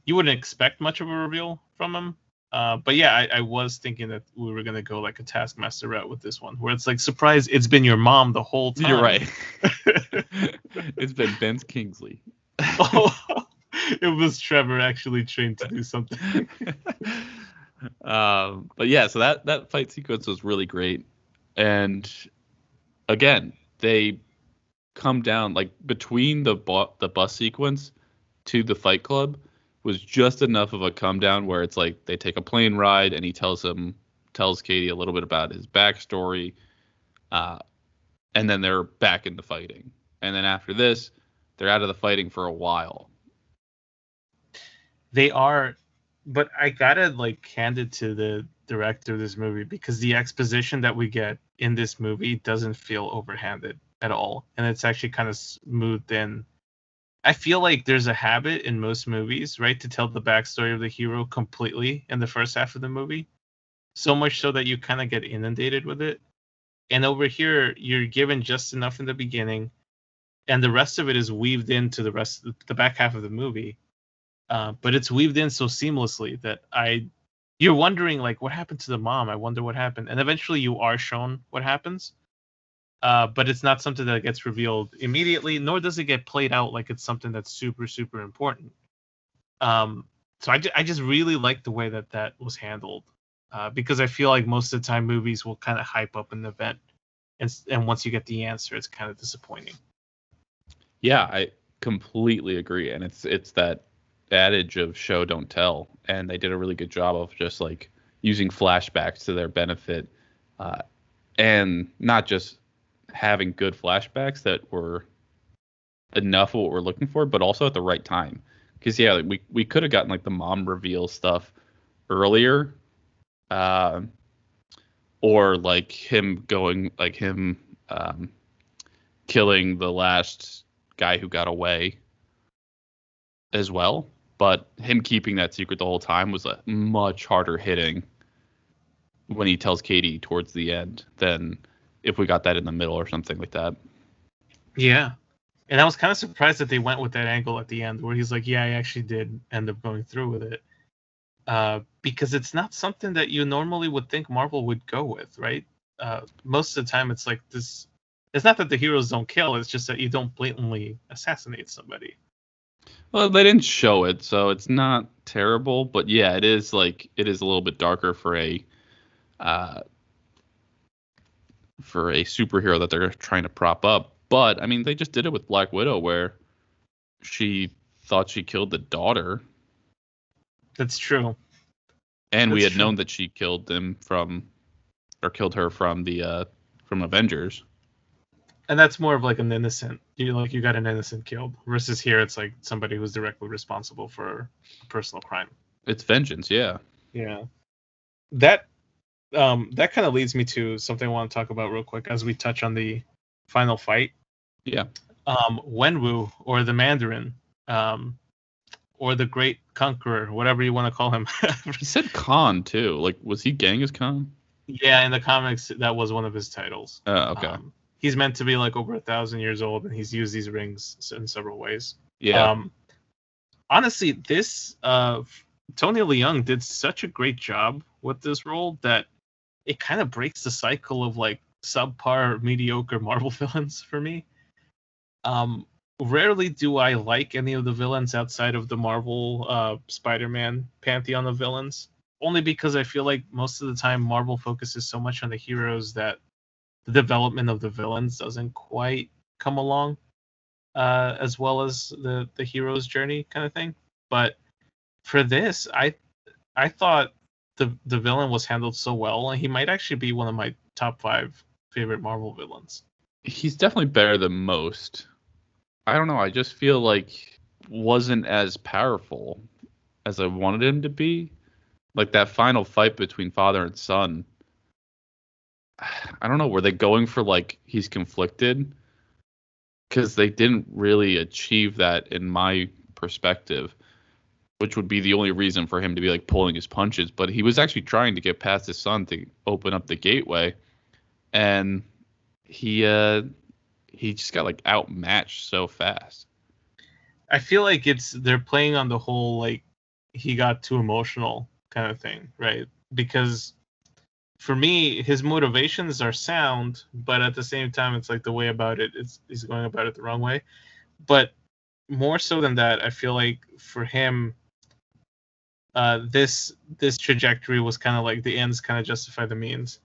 S2: you wouldn't expect much of a reveal from him. Uh, but yeah, I, I, was thinking that we were gonna go like a Taskmaster route with this one, where it's like, surprise, it's been your mom the whole time.
S1: You're right. it's been Ben Kingsley.
S2: oh, it was Trevor actually trained to do something.
S1: um, but yeah, so that that fight sequence was really great, and again, they come down like between the bu- the bus sequence to the fight club was just enough of a come down where it's like they take a plane ride and he tells him tells Katie a little bit about his backstory, uh, and then they're back into fighting. And then after this, they're out of the fighting for a while.
S2: They are, but I gotta like hand it to the director of this movie because the exposition that we get in this movie doesn't feel overhanded at all, and it's actually kind of smoothed in I feel like there's a habit in most movies, right, to tell the backstory of the hero completely in the first half of the movie. So much so that you kind of get inundated with it. And over here, you're given just enough in the beginning, and the rest of it is weaved into the rest, the back half of the movie. Uh, but it's weaved in so seamlessly that I, you're wondering like, what happened to the mom? I wonder what happened. And eventually, you are shown what happens uh, but it's not something that gets revealed immediately, nor does it get played out like it's something that's super, super important. Um, so I, I just really like the way that that was handled uh, because I feel like most of the time movies will kind of hype up an event, and and once you get the answer, it's kind of disappointing.
S1: Yeah, I completely agree, and it's it's that adage of show don't tell, and they did a really good job of just like using flashbacks to their benefit, uh, and not just having good flashbacks that were enough of what we're looking for, but also at the right time. Because yeah, like we we could have gotten like the mom reveal stuff earlier, uh, or like him going like him um, killing the last guy who got away as well. But him keeping that secret the whole time was a much harder hitting when he tells Katie towards the end than if we got that in the middle or something like that.
S2: Yeah. And I was kind of surprised that they went with that angle at the end where he's like, yeah, I actually did end up going through with it. Uh, because it's not something that you normally would think Marvel would go with, right? Uh, most of the time, it's like this. It's not that the heroes don't kill; it's just that you don't blatantly assassinate somebody.
S1: Well, they didn't show it, so it's not terrible. But yeah, it is like it is a little bit darker for a uh, for a superhero that they're trying to prop up. But I mean, they just did it with Black Widow, where she thought she killed the daughter,
S2: That's true.
S1: and we had
S2: true.
S1: known that she killed them from, or killed her from the uh from Avengers.
S2: And that's more of like an innocent. You like you got an innocent killed versus here it's like somebody who's directly responsible for a personal crime.
S1: It's vengeance, yeah.
S2: Yeah. That um that kind of leads me to something I want to talk about real quick as we touch on the final fight.
S1: Yeah.
S2: Um Wenwu or the Mandarin um or the Great Conqueror, whatever you want to call him.
S1: He said Khan too. Like, was he Genghis Khan?
S2: yeah, in the comics that was one of his titles.
S1: Uh, okay.
S2: Um, he's meant to be like over a thousand years old and he's used these rings in several ways.
S1: yeah.
S2: Um, honestly, this uh, Tony Leung did such a great job with this role that it kind of breaks the cycle of like subpar, mediocre Marvel villains for me. Um, rarely do I like any of the villains outside of the Marvel uh, Spider-Man pantheon of villains, only because I feel like most of the time Marvel focuses so much on the heroes that the development of the villains doesn't quite come along uh, as well as the the hero's journey kind of thing. But for this, I I thought the the villain was handled so well, and he might actually be one of my top five favorite Marvel villains.
S1: he's definitely better than most. I don't know. I just feel like wasn't as powerful as I wanted him to be. Like that final fight between father and son. I don't know. Were they going for like he's conflicted? Because they didn't really achieve that in my perspective, which would be the only reason for him to be like pulling his punches. But he was actually trying to get past his son to open up the gateway, and he uh he just got like outmatched so fast.
S2: I feel like it's they're playing on the whole like he got too emotional kind of thing, right? Because for me, his motivations are sound, but at the same time, it's like the way about it, it's he's going about it the wrong way. But more so than that, I feel like for him, uh, this this trajectory was kind of like the ends kind of justify the means,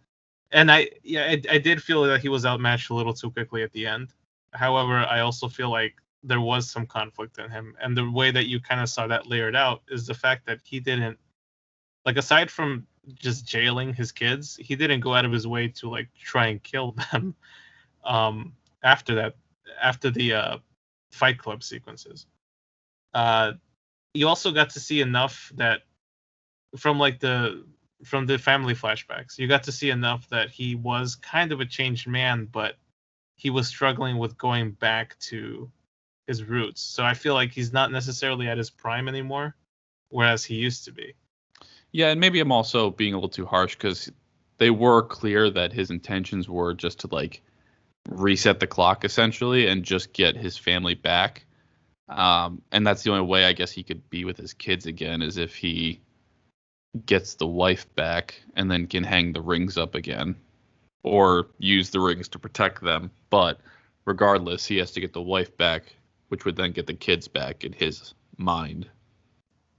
S2: and I yeah I, I did feel that he was outmatched a little too quickly at the end. However, I also feel like there was some conflict in him, and the way that you kind of saw that layered out is the fact that he didn't like aside from just jailing his kids, he didn't go out of his way to like try and kill them. Um, after that, after the uh, Fight Club sequences, uh, you also got to see enough that from like the from the family flashbacks, you got to see enough that he was kind of a changed man, but he was struggling with going back to his roots. So I feel like he's not necessarily at his prime anymore, whereas he used to be.
S1: Yeah, and maybe I'm also being a little too harsh because they were clear that his intentions were just to like reset the clock essentially and just get his family back. Um, and that's the only way I guess he could be with his kids again is if he gets the wife back and then can hang the rings up again or use the rings to protect them. But regardless, he has to get the wife back, which would then get the kids back in his mind.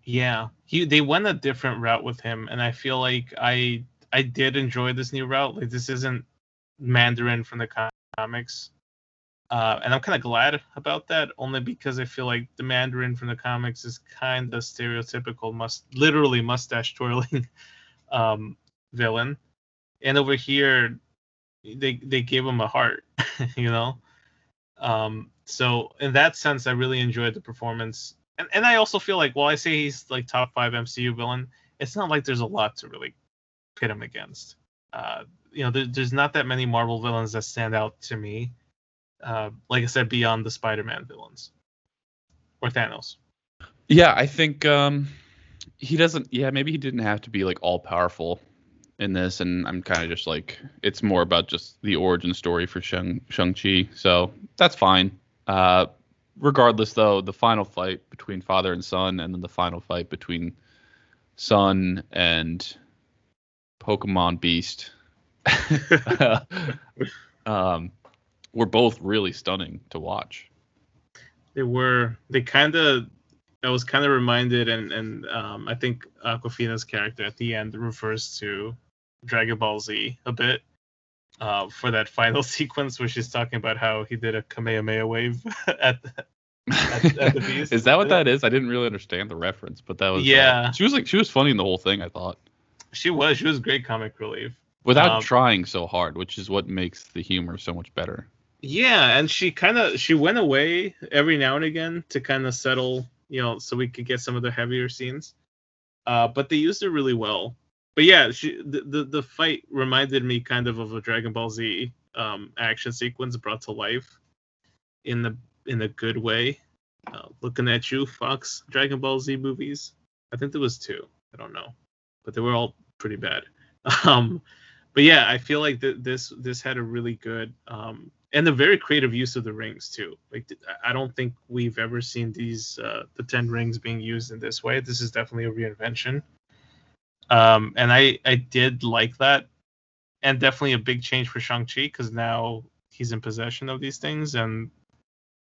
S2: Yeah, he they went a different route with him, and I feel like I I did enjoy this new route. Like this isn't Mandarin from the comics, uh, and I'm kind of glad about that. Only because I feel like the Mandarin from the comics is kind of stereotypical, must literally mustache twirling um, villain, and over here they they gave him a heart, you know. Um, so in that sense, I really enjoyed the performance and, and I also feel like while I say he's like top five MCU villain, it's not like there's a lot to really pit him against. Uh, you know, there, there's not that many Marvel villains that stand out to me. Uh, like I said, beyond the Spider-Man villains or Thanos.
S1: Yeah, I think um he doesn't yeah, maybe he didn't have to be like all powerful in this and I'm kind of just like it's more about just the origin story for Shang Shang-Chi. So, that's fine. Uh regardless though, the final fight between father and son and then the final fight between son and Pokemon Beast um were both really stunning to watch.
S2: They were they kind of I was kind of reminded, and and um, I think Awkwafina's character at the end refers to Dragon Ball Z a bit. Uh, for that final sequence where she's talking about how he did a Kamehameha wave at the, at, at the beast.
S1: is that what that is? I didn't really understand the reference, but that was uh,
S2: Yeah.
S1: she was like she was funny in the whole thing. I thought
S2: She was. She was great comic relief.
S1: without
S2: Um,
S1: trying so hard, which is what makes the humor so much better.
S2: Yeah, and she kind of she went away every now and again to kind of settle, you know, so we could get some of the heavier scenes. Uh, but they used it really well. But yeah, she the, the the fight reminded me kind of of a Dragon Ball Z um, action sequence brought to life in the in a good way. Uh, looking at you, Fox Dragon Ball Z movies. I think there was two. I don't know, but they were all pretty bad. Um, but yeah, I feel like th- this this had a really good um, and a very creative use of the rings too. Like th- I don't think we've ever seen these uh, the ten rings being used in this way. This is definitely a reinvention. Um, and I I did like that, and definitely a big change for Shang Chi because now he's in possession of these things, and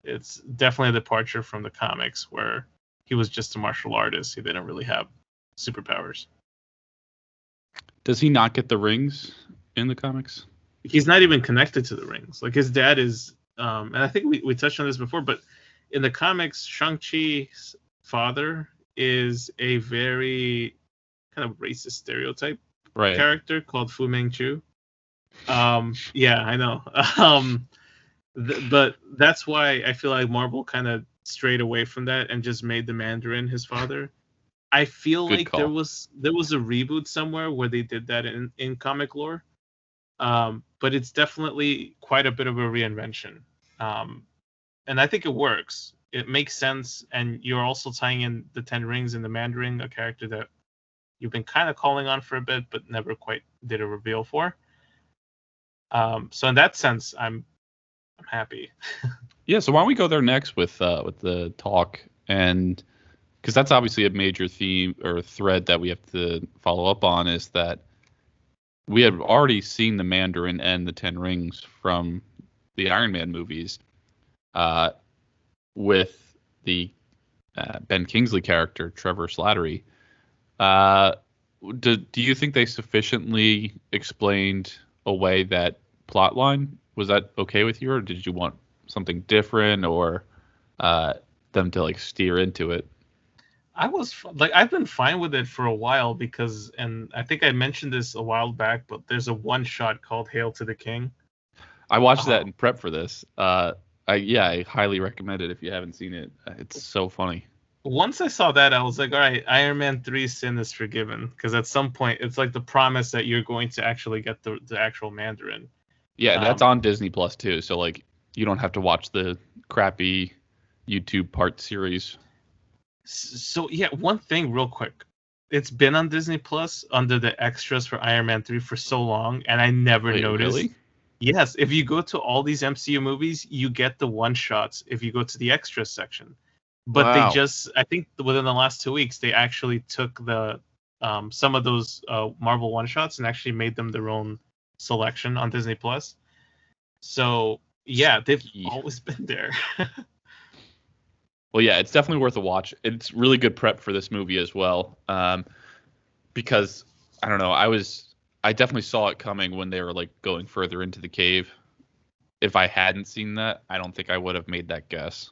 S2: it's definitely a departure from the comics where he was just a martial artist. He didn't really have superpowers.
S1: Does he not get the rings in the comics?
S2: he's not even connected to the rings. Like his dad is, um, and I think we, we touched on this before, but in the comics, Shang Chi's father is a very kind of racist stereotype
S1: Right.
S2: character called Fu Manchu. Um, yeah, I know. Um, th- but that's why I feel like Marvel kind of strayed away from that and just made the Mandarin his father. I feel
S1: Good
S2: like
S1: call.
S2: there was there was a reboot somewhere where they did that in in comic lore, um, but it's definitely quite a bit of a reinvention, um, and I think it works. It makes sense, and you're also tying in the Ten Rings and the Mandarin, a character that you've been kind of calling on for a bit, but never quite did a reveal for. Um, so in that sense, I'm I'm happy.
S1: Yeah, so why don't we go there next with uh, with the talk and because that's obviously a major theme or thread that we have to follow up on is that we have already seen the Mandarin and the Ten Rings from the Iron Man movies, uh, with the uh, Ben Kingsley character Trevor Slattery. Uh, do do you think they sufficiently explained away that plot line? Was that okay with you, or did you want something different, or uh, them to like steer into it?
S2: I was like I've been fine with it for a while because and I think I mentioned this a while back, but there's a one shot called Hail to the King.
S1: I watched that
S2: Oh.
S1: in prep for this. Uh, I yeah, I highly recommend it if you haven't seen it. It's so funny.
S2: Once I saw that, I was like, all right, Iron Man 3 sin is forgiven because at some point it's like the promise that you're going to actually get the, the actual Mandarin.
S1: Yeah, that's
S2: Um,
S1: on Disney Plus too. So like, you don't have to watch the crappy YouTube part series.
S2: So yeah, one thing real quick. It's been on Disney Plus under the extras for Iron Man 3 for so long and I never
S1: Wait,
S2: noticed.
S1: really?
S2: Yes, if you go to all these MCU movies, you get the one shots if you go to the extras section. But
S1: Wow.
S2: they just I think within the last 2 weeks they actually took the um, some of those uh, Marvel one shots and actually made them their own selection on Disney Plus. So, yeah, they've
S1: Yeah.
S2: always been there.
S1: Well, yeah, it's definitely worth a watch. It's really good prep for this movie as well, um, because I don't know. I was I definitely saw it coming when they were like going further into the cave. If I hadn't seen that, I don't think I would have made that guess.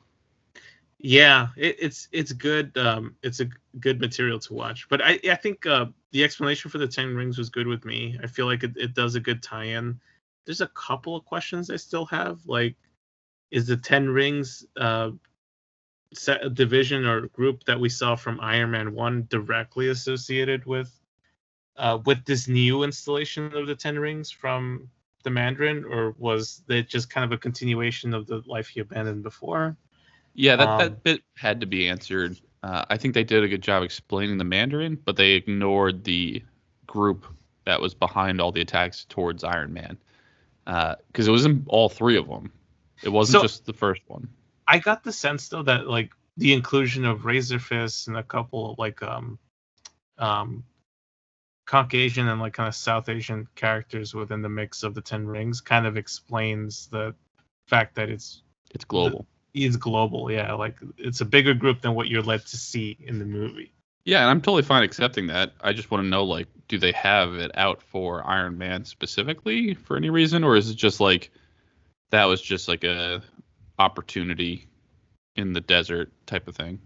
S2: Yeah, it, it's it's good. Um, it's a good material to watch. But I I think uh, the explanation for the Ten Rings was good with me. I feel like it, it does a good tie-in. There's a couple of questions I still have. Like, is the Ten Rings uh, set division or group that we saw from Iron Man One directly associated with uh, with this new installation of the Ten Rings from the Mandarin, or was it just kind of a continuation of the life he abandoned before?
S1: Yeah, that,
S2: Um,
S1: that bit had to be answered. Uh, I think they did a good job explaining the Mandarin, but they ignored the group that was behind all the attacks towards Iron Man. Because it was in all three of them. It wasn't
S2: So-
S1: just the first one.
S2: I got the sense though that like the inclusion of Razor Fist and a couple of like um um Caucasian and like kind of South Asian characters within the mix of the Ten Rings kind of explains the fact that it's
S1: It's global.
S2: It's global. Yeah, like it's a bigger group than what you're led to see in the movie.
S1: Yeah, and I'm totally fine accepting that. I just want to know, like, do they have it out for Iron Man specifically for any reason, or is it just like that was just like a opportunity in the desert type of thing?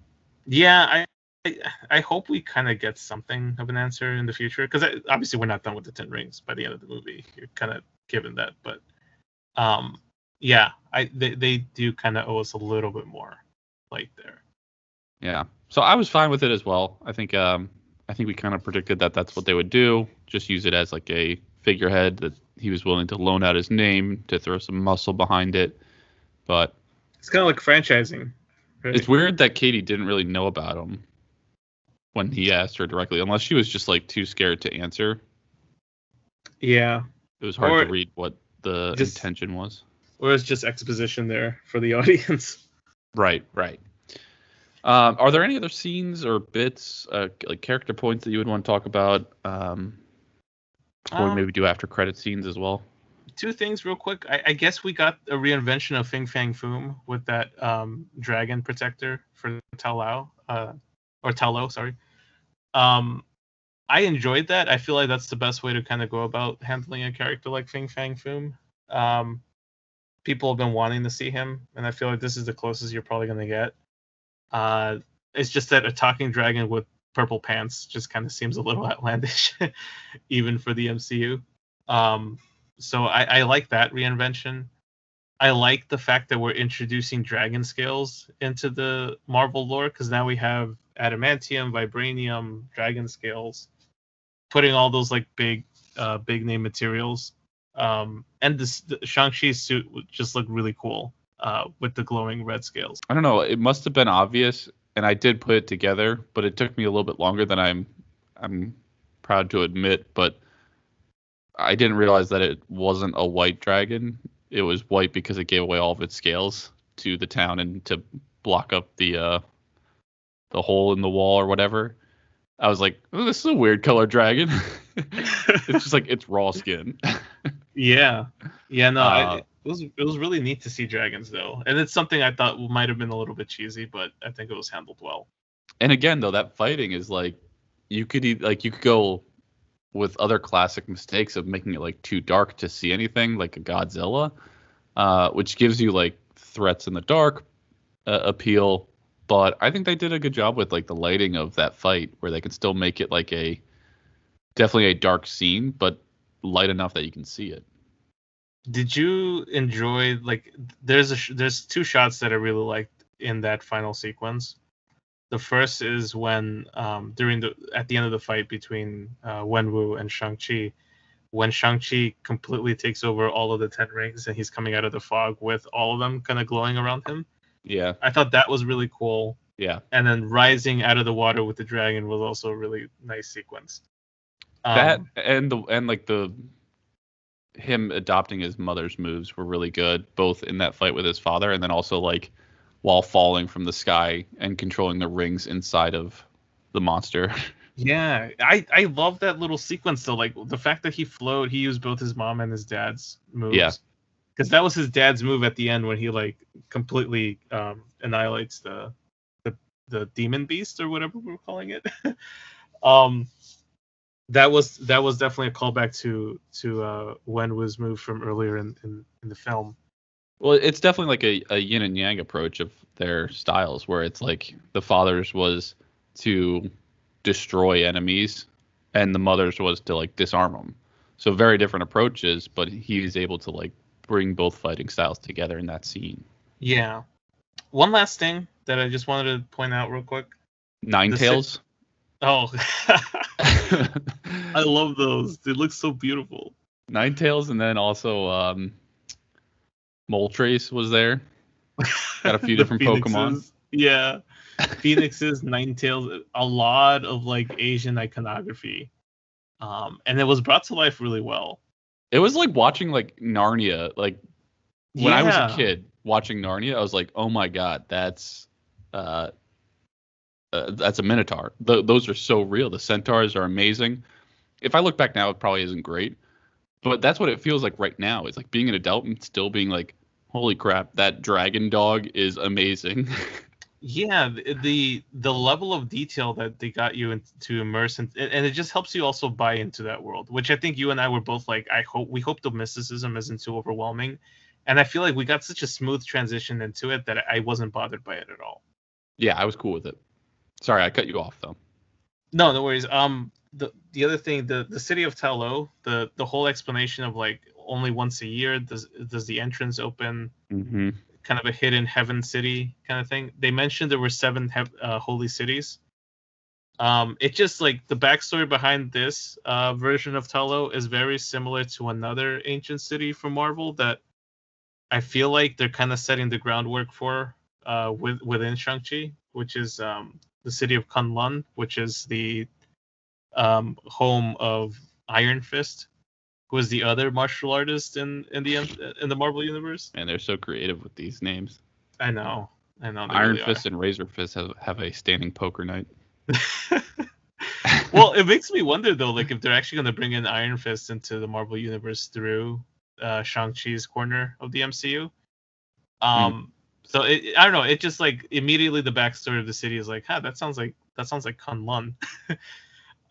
S2: Yeah, I I, I hope we kind of get something of an answer in the future because obviously we're not done with the Ten Rings by the end of the movie. You're kind of given that, but um, yeah, I they they do kind of owe us a little bit more light there.
S1: Yeah, so I was fine with it as well. I think um I think we kind of predicted that that's what they would do. Just use it as like a figurehead that he was willing to loan out his name to throw some muscle behind it. But
S2: it's kind of like franchising.
S1: Right? It's weird that Katie didn't really know about him when he asked her directly, unless she was just like too scared to answer.
S2: Yeah.
S1: It was hard or to read what the just, intention was.
S2: Or it's just exposition there for the audience.
S1: Right, right. Um, are there any other scenes or bits, uh, like character points that you would want to talk about? Um, or um, maybe do after credit scenes as well?
S2: Two things, real quick. I, I, guess we got a reinvention of Fin Fang Foom with that um, dragon protector for Ta Lo, uh, or Ta Lo, sorry. Um, I enjoyed that. I feel like that's the best way to kind of go about handling a character like Fin Fang Foom. Um, people have been wanting to see him, and I feel like this is the closest you're probably going to get. Uh, it's just that a talking dragon with purple pants just kind of seems a little outlandish, even for the MCU. Um, so I, I like that reinvention. I like the fact that we're introducing dragon scales into the Marvel lore because now we have adamantium, vibranium, dragon scales, putting all those like big, uh, big name materials. Um, and this Shang Chi's suit just looked really cool uh, with the glowing red scales.
S1: I don't know. It must have been obvious, and I did put it together, but it took me a little bit longer than I'm I'm proud to admit. But I didn't realize that it wasn't a white dragon. It was white because it gave away all of its scales to the town and to block up the uh, the hole in the wall or whatever. I was like, oh, this is a weird color dragon. it's just like it's raw skin.
S2: yeah, yeah, no, uh, I, it was it was really neat to see dragons though, and it's something I thought might have been a little bit cheesy, but I think it was handled well.
S1: And again, though, that fighting is like you could like you could go with other classic mistakes of making it like too dark to see anything, like a Godzilla, uh, which gives you like threats in the dark uh, appeal. But I think they did a good job with like the lighting of that fight, where they could still make it like a definitely a dark scene, but light enough that you can see it
S2: did you enjoy like there's a there's two shots that I really liked in that final sequence. The first is when um, during the at the end of the fight between uh, Wenwu and Shang Chi, when Shang Chi completely takes over all of the ten rings and he's coming out of the fog with all of them kind of glowing around him.
S1: Yeah,
S2: I thought that was really cool.
S1: Yeah,
S2: and then rising out of the water with the dragon was also a really nice sequence.
S1: Um, that and the and like the him adopting his mother's moves were really good, both in that fight with his father and then also like while falling from the sky and controlling the rings inside of the monster.
S2: Yeah, I I love that little sequence though. Like the fact that he flowed, he used both his mom and his dad's moves.
S1: Yeah,
S2: because that was his dad's move at the end when he like completely um, annihilates the the the demon beast or whatever we're calling it. um, that was that was definitely a callback to to uh, Wenwu's moved from earlier in, in, in the film.
S1: Well, it's definitely like a, a yin and yang approach of their styles, where it's like the father's was to destroy enemies, and the mother's was to like disarm them. So very different approaches, but he's able to like bring both fighting styles together in that scene.
S2: Yeah. One last thing that I just wanted to point out real quick.
S1: Nine the Tails.
S2: Oh. I love those. They look so beautiful.
S1: Nine Tails, and then also um, Moltres was there. Got a few different Pokemon.
S2: Yeah, Phoenixes, Nine Tails, a lot of like Asian iconography, um, and it was brought to life really well.
S1: It was like watching like Narnia. Like when yeah. I was a kid watching Narnia, I was like, oh my god, that's uh, uh, that's a minotaur. Th- those are so real. The centaurs are amazing. If I look back now, it probably isn't great, but that's what it feels like right now. It's like being an adult and still being like, holy crap, that dragon dog is amazing.
S2: yeah the, the the level of detail that they got you in, to immerse in, and it just helps you also buy into that world which i think you and i were both like i hope we hope the mysticism isn't too overwhelming and i feel like we got such a smooth transition into it that i wasn't bothered by it at all
S1: Yeah, I was cool with it. Sorry, I cut you off though.
S2: no no worries um the the other thing the the city of Talo, the the whole explanation of like only once a year does does the entrance open
S1: Mm-hmm.
S2: kind of a hidden heaven city kind of thing. They mentioned there were seven uh, holy cities. Um, it just like the backstory behind this uh, version of Talo is very similar to another ancient city from Marvel that I feel like they're kind of setting the groundwork for uh, with within Shang-Chi, which is um, the city of Kunlun, which is the um, home of Iron Fist, who is the other martial artist in in the in the Marvel universe.
S1: And they're so creative with these names.
S2: I know. I know.
S1: Iron
S2: really are.
S1: Fist and Razor Fist have, have a standing poker night.
S2: well, it makes me wonder though, like if they're actually going to bring in Iron Fist into the Marvel universe through uh, Shang Chi's corner of the MCU. Um, so it, I don't know. It just like immediately the backstory of the city is like, huh, that sounds like that sounds like Kunlun.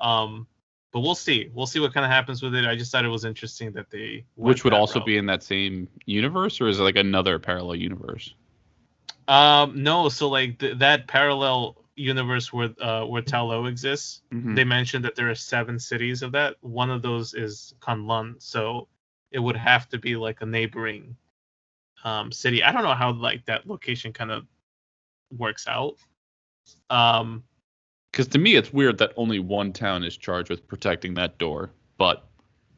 S2: um, but we'll see. We'll see what kind of happens with it. I just thought it was interesting that they
S1: Which would also
S2: route.
S1: be in that same universe, or is it like another parallel universe?
S2: Um, no, so like th- that parallel universe where uh where Talo exists,
S1: Mhm.
S2: they mentioned that there are seven cities of that. One of those is Kunlun, so it would have to be like a neighboring um city. I don't know how like that location kind of works out. Um,
S1: Because to me, it's weird that only one town is charged with protecting that door, but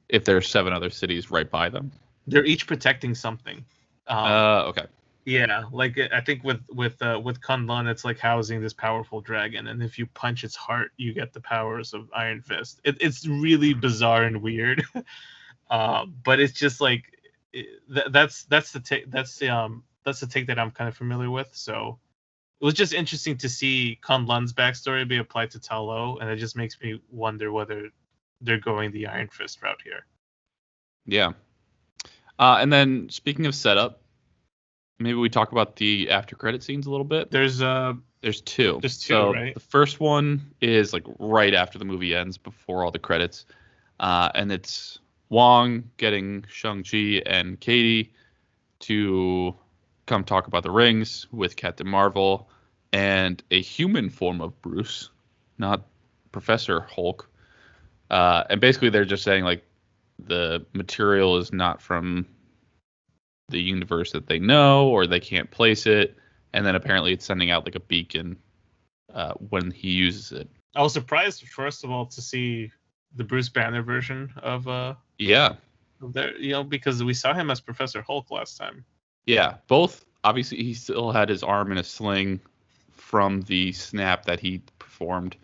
S1: if there's seven other cities right by them.
S2: they're each protecting something. Um,
S1: Uh, okay.
S2: Yeah, like I think with with uh, with Kunlun, it's like housing this powerful dragon, and if you punch its heart, you get the powers of Iron Fist. It, it's really bizarre and weird, uh, but it's just like th- that's that's the take that's the um that's the take that I'm kind of familiar with. So it was just interesting to see Kunlun's backstory be applied to Talo, and it just makes me wonder whether they're going the Iron Fist route here.
S1: Yeah. Uh, and then speaking of setup, maybe we talk about the after credit scenes a little bit.
S2: There's uh
S1: There's two.
S2: There's two,
S1: so
S2: right?
S1: The first one is like right after the movie ends, before all the credits, uh, and it's Wong getting Shang Chi and Katie to come talk about the rings with Captain Marvel and a human form of Bruce, not Professor Hulk. Uh, and basically, they're just saying like the material is not from the universe that they know, or they can't place it and then apparently it's sending out like a beacon uh, when he uses it.
S2: I was surprised, first of all, to see the Bruce Banner version of uh
S1: Yeah,
S2: there, you know, because we saw him as Professor Hulk last time.
S1: yeah. Both obviously he still had his arm in a sling from the snap that he performed,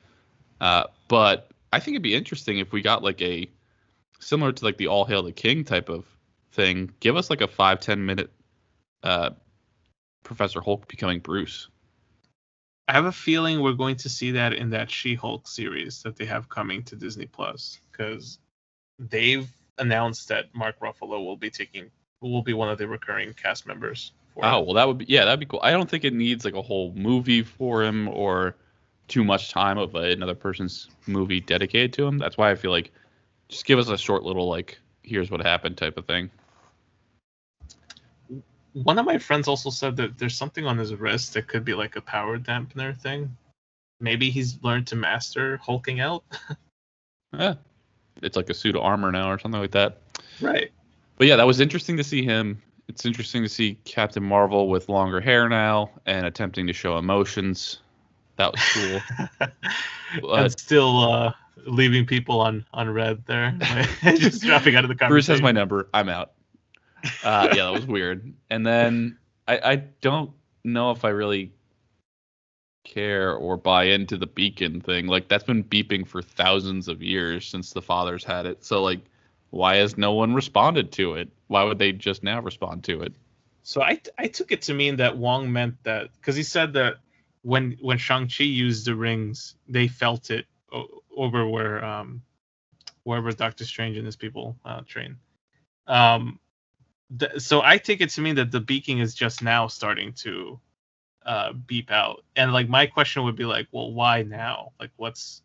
S1: uh, but I think it'd be interesting if we got like a similar to like the All Hail the King type of thing. Give us like a five ten minute uh, Professor Hulk becoming Bruce.
S2: I have a feeling we're going to see that in that She-Hulk series that they have coming to Disney Plus because they've announced that Mark Ruffalo will be taking will be one of the recurring cast members. For
S1: Oh well, that would be yeah, that'd be cool. I don't think it needs like a whole movie for him or too much time of another person's movie dedicated to him. That's why I feel like just give us a short little like here's what happened type of thing.
S2: One of my friends also said that there's something on his wrist that could be like a power dampener thing. Maybe he's learned to master hulking out.
S1: Yeah, it's like a suit of armor now or something like that.
S2: right.
S1: But yeah, that was interesting to see him. It's interesting to see Captain Marvel with longer hair now and attempting to show emotions. That was cool.
S2: and
S1: But
S2: still uh, leaving people on on read there, just dropping out of the conversation.
S1: Bruce has my number. I'm out. Uh, yeah, that was weird. And then I, I don't know if I really care or buy into the beacon thing. Like that's been beeping for thousands of years since the fathers had it. So like, why has no one responded to it? Why would they just now respond to it?
S2: So I I took it to mean that Wong meant that because he said that when when Shang Chi used the rings, they felt it o- over where um wherever Doctor Strange and his people uh, train. Um, th- so I take it to mean that the beacon is just now starting to uh, beep out. And like my question would be like, well, why now? Like, what's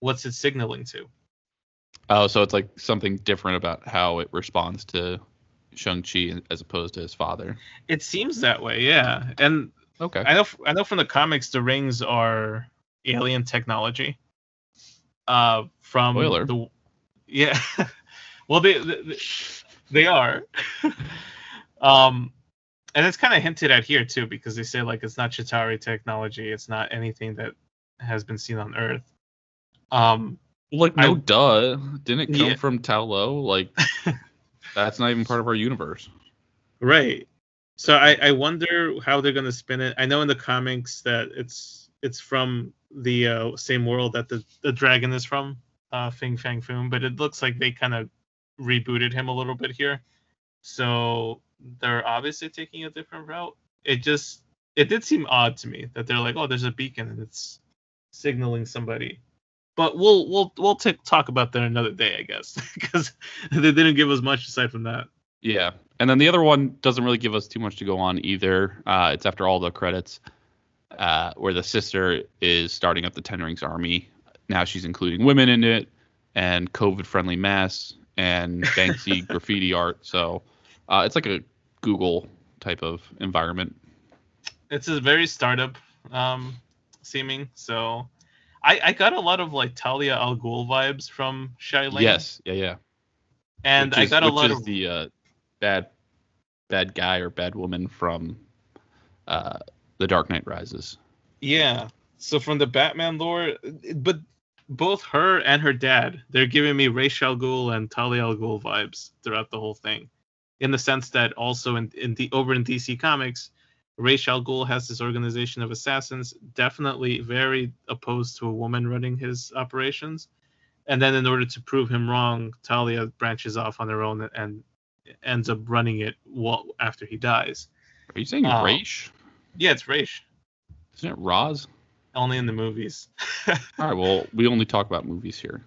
S2: what's it signaling to?
S1: Oh, so it's like something different about how it responds to Shang Chi as opposed to his father.
S2: It seems that way, yeah. And
S1: Okay.
S2: I know I know from the comics the rings are alien technology. Uh, from
S1: Spoiler.
S2: the yeah, well they they, they are. um, and it's kind of hinted at here too because they say like it's not Chitauri technology, it's not anything that has been seen on Earth. Um,
S1: like no
S2: I-
S1: duh. Didn't it come
S2: Yeah.
S1: from Ta Lo? Like that's not even part of our universe.
S2: Right. So I, I wonder how they're gonna spin it. I know in the comics that it's it's from the uh, same world that the, the dragon is from, uh, Fing Fang Foom, but it looks like they kind of rebooted him a little bit here. So they're obviously taking a different route. It just it did seem odd to me that they're like, oh, there's a beacon and it's signaling somebody. But we'll we'll we'll t- talk about that another day, I guess, because they didn't give us much aside from that.
S1: Yeah. And then the other one doesn't really give us too much to go on either. Uh, it's after all the credits, uh, where the sister is starting up the Ten Rings Army. Now she's including women in it, and COVID-friendly masks and Banksy graffiti art. So uh, it's like a Google type of environment.
S2: it's a very startup um seeming so i i got a lot of like talia al ghul vibes from Xialing.
S1: Yes. Yeah. Yeah.
S2: and
S1: which
S2: i
S1: is,
S2: got a
S1: which
S2: lot
S1: is
S2: of
S1: the uh, bad bad guy or bad woman from uh, the Dark Knight Rises.
S2: yeah so from the batman lore but both her and her dad they're giving me Ra's al ghul and talia al ghul vibes throughout the whole thing in the sense that also in, in the over in dc comics Ra's al Ghul has this organization of assassins, definitely very opposed to a woman running his operations. And then, in order to prove him wrong, Talia branches off on her own and ends up running it well after he dies.
S1: Are you saying
S2: Oh.
S1: Raish?
S2: Yeah, it's Ra's,
S1: Isn't it Roz?
S2: only in the movies.
S1: All right. Well, we only talk about movies here.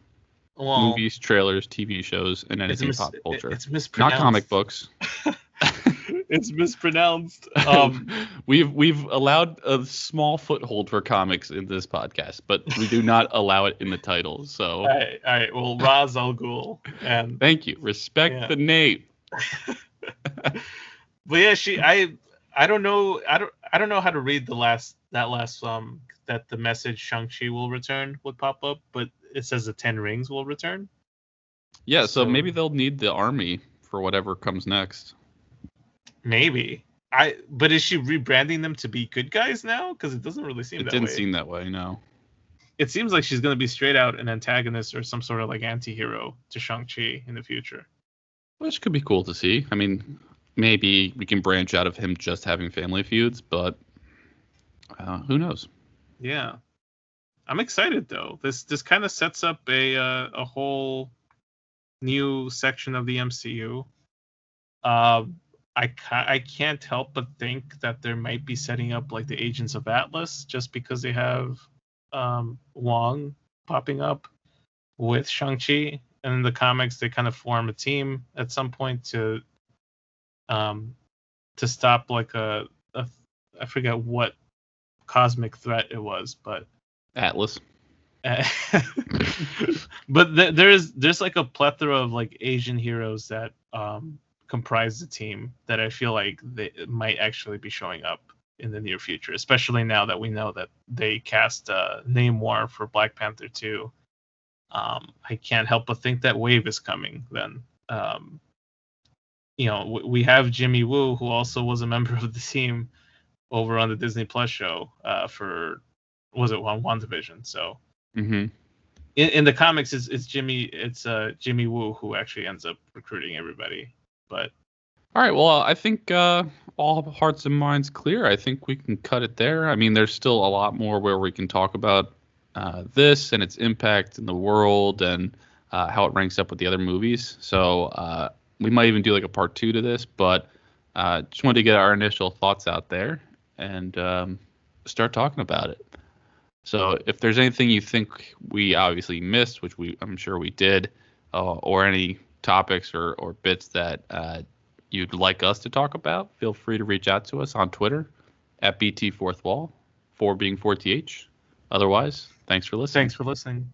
S2: Well,
S1: movies, trailers, TV shows, and
S2: it's,
S1: anything
S2: mis-
S1: pop culture.
S2: it's mispronounced.
S1: Not comic books.
S2: it's mispronounced. Um,
S1: we've we've allowed a small foothold for comics in this podcast, but we do not allow it in the title. So
S2: all right, all right. Well, Raz Al Ghul and
S1: thank you. Respect
S2: Yeah.
S1: the name.
S2: but yeah, she I I don't know I don't I don't know how to read the last that last um that the message Shang-Chi will return would pop up, but it says the ten rings will return.
S1: Yeah. So,
S2: So-
S1: maybe they'll need the army for whatever comes next.
S2: Maybe. I but is she rebranding them to be good guys now? Because it doesn't really seem
S1: It
S2: that
S1: didn't
S2: way.
S1: seem that way. No.
S2: it seems like she's gonna be straight out an antagonist or some sort of like anti-hero to Shang-Chi in the future.
S1: Which could be cool to see. I mean, maybe we can branch out of him just having family feuds, but uh, who knows?
S2: Yeah. I'm excited though. This this kind of sets up a uh, a whole new section of the MCU. Uh, I ca- I can't help but think that there might be setting up like the Agents of Atlas just because they have um, Wong popping up with Shang-Chi. And in the comics, they kind of form a team at some point to um, to stop like a, a I forget what cosmic threat it was, but
S1: Atlas.
S2: but th- there's there's like a plethora of like Asian heroes that um comprise the team that I feel like they might actually be showing up in the near future, especially now that we know that they cast uh, Namor for Black Panther 2. Um, I can't help but think that Wave is coming. Then, um, you know, w- we have Jimmy Woo, who also was a member of the team over on the Disney Plus show uh, for was it on WandaVision? So
S1: hmm
S2: in, in the comics it's, it's jimmy it's uh jimmy woo who actually ends up recruiting everybody but
S1: All right. Well, I think uh, all hearts and minds clear. I think we can cut it there. I mean, there's still a lot more where we can talk about uh, this and its impact in the world and uh, how it ranks up with the other movies. So uh, we might even do like a part two to this, but uh, just wanted to get our initial thoughts out there and um, start talking about it. So if there's anything you think we obviously missed, which we I'm sure we did, uh, or any topics or, or bits that uh, you'd like us to talk about, feel free to reach out to us on Twitter at BT Fourth Wall, four being 4TH. Otherwise, thanks for listening.
S2: Thanks for listening.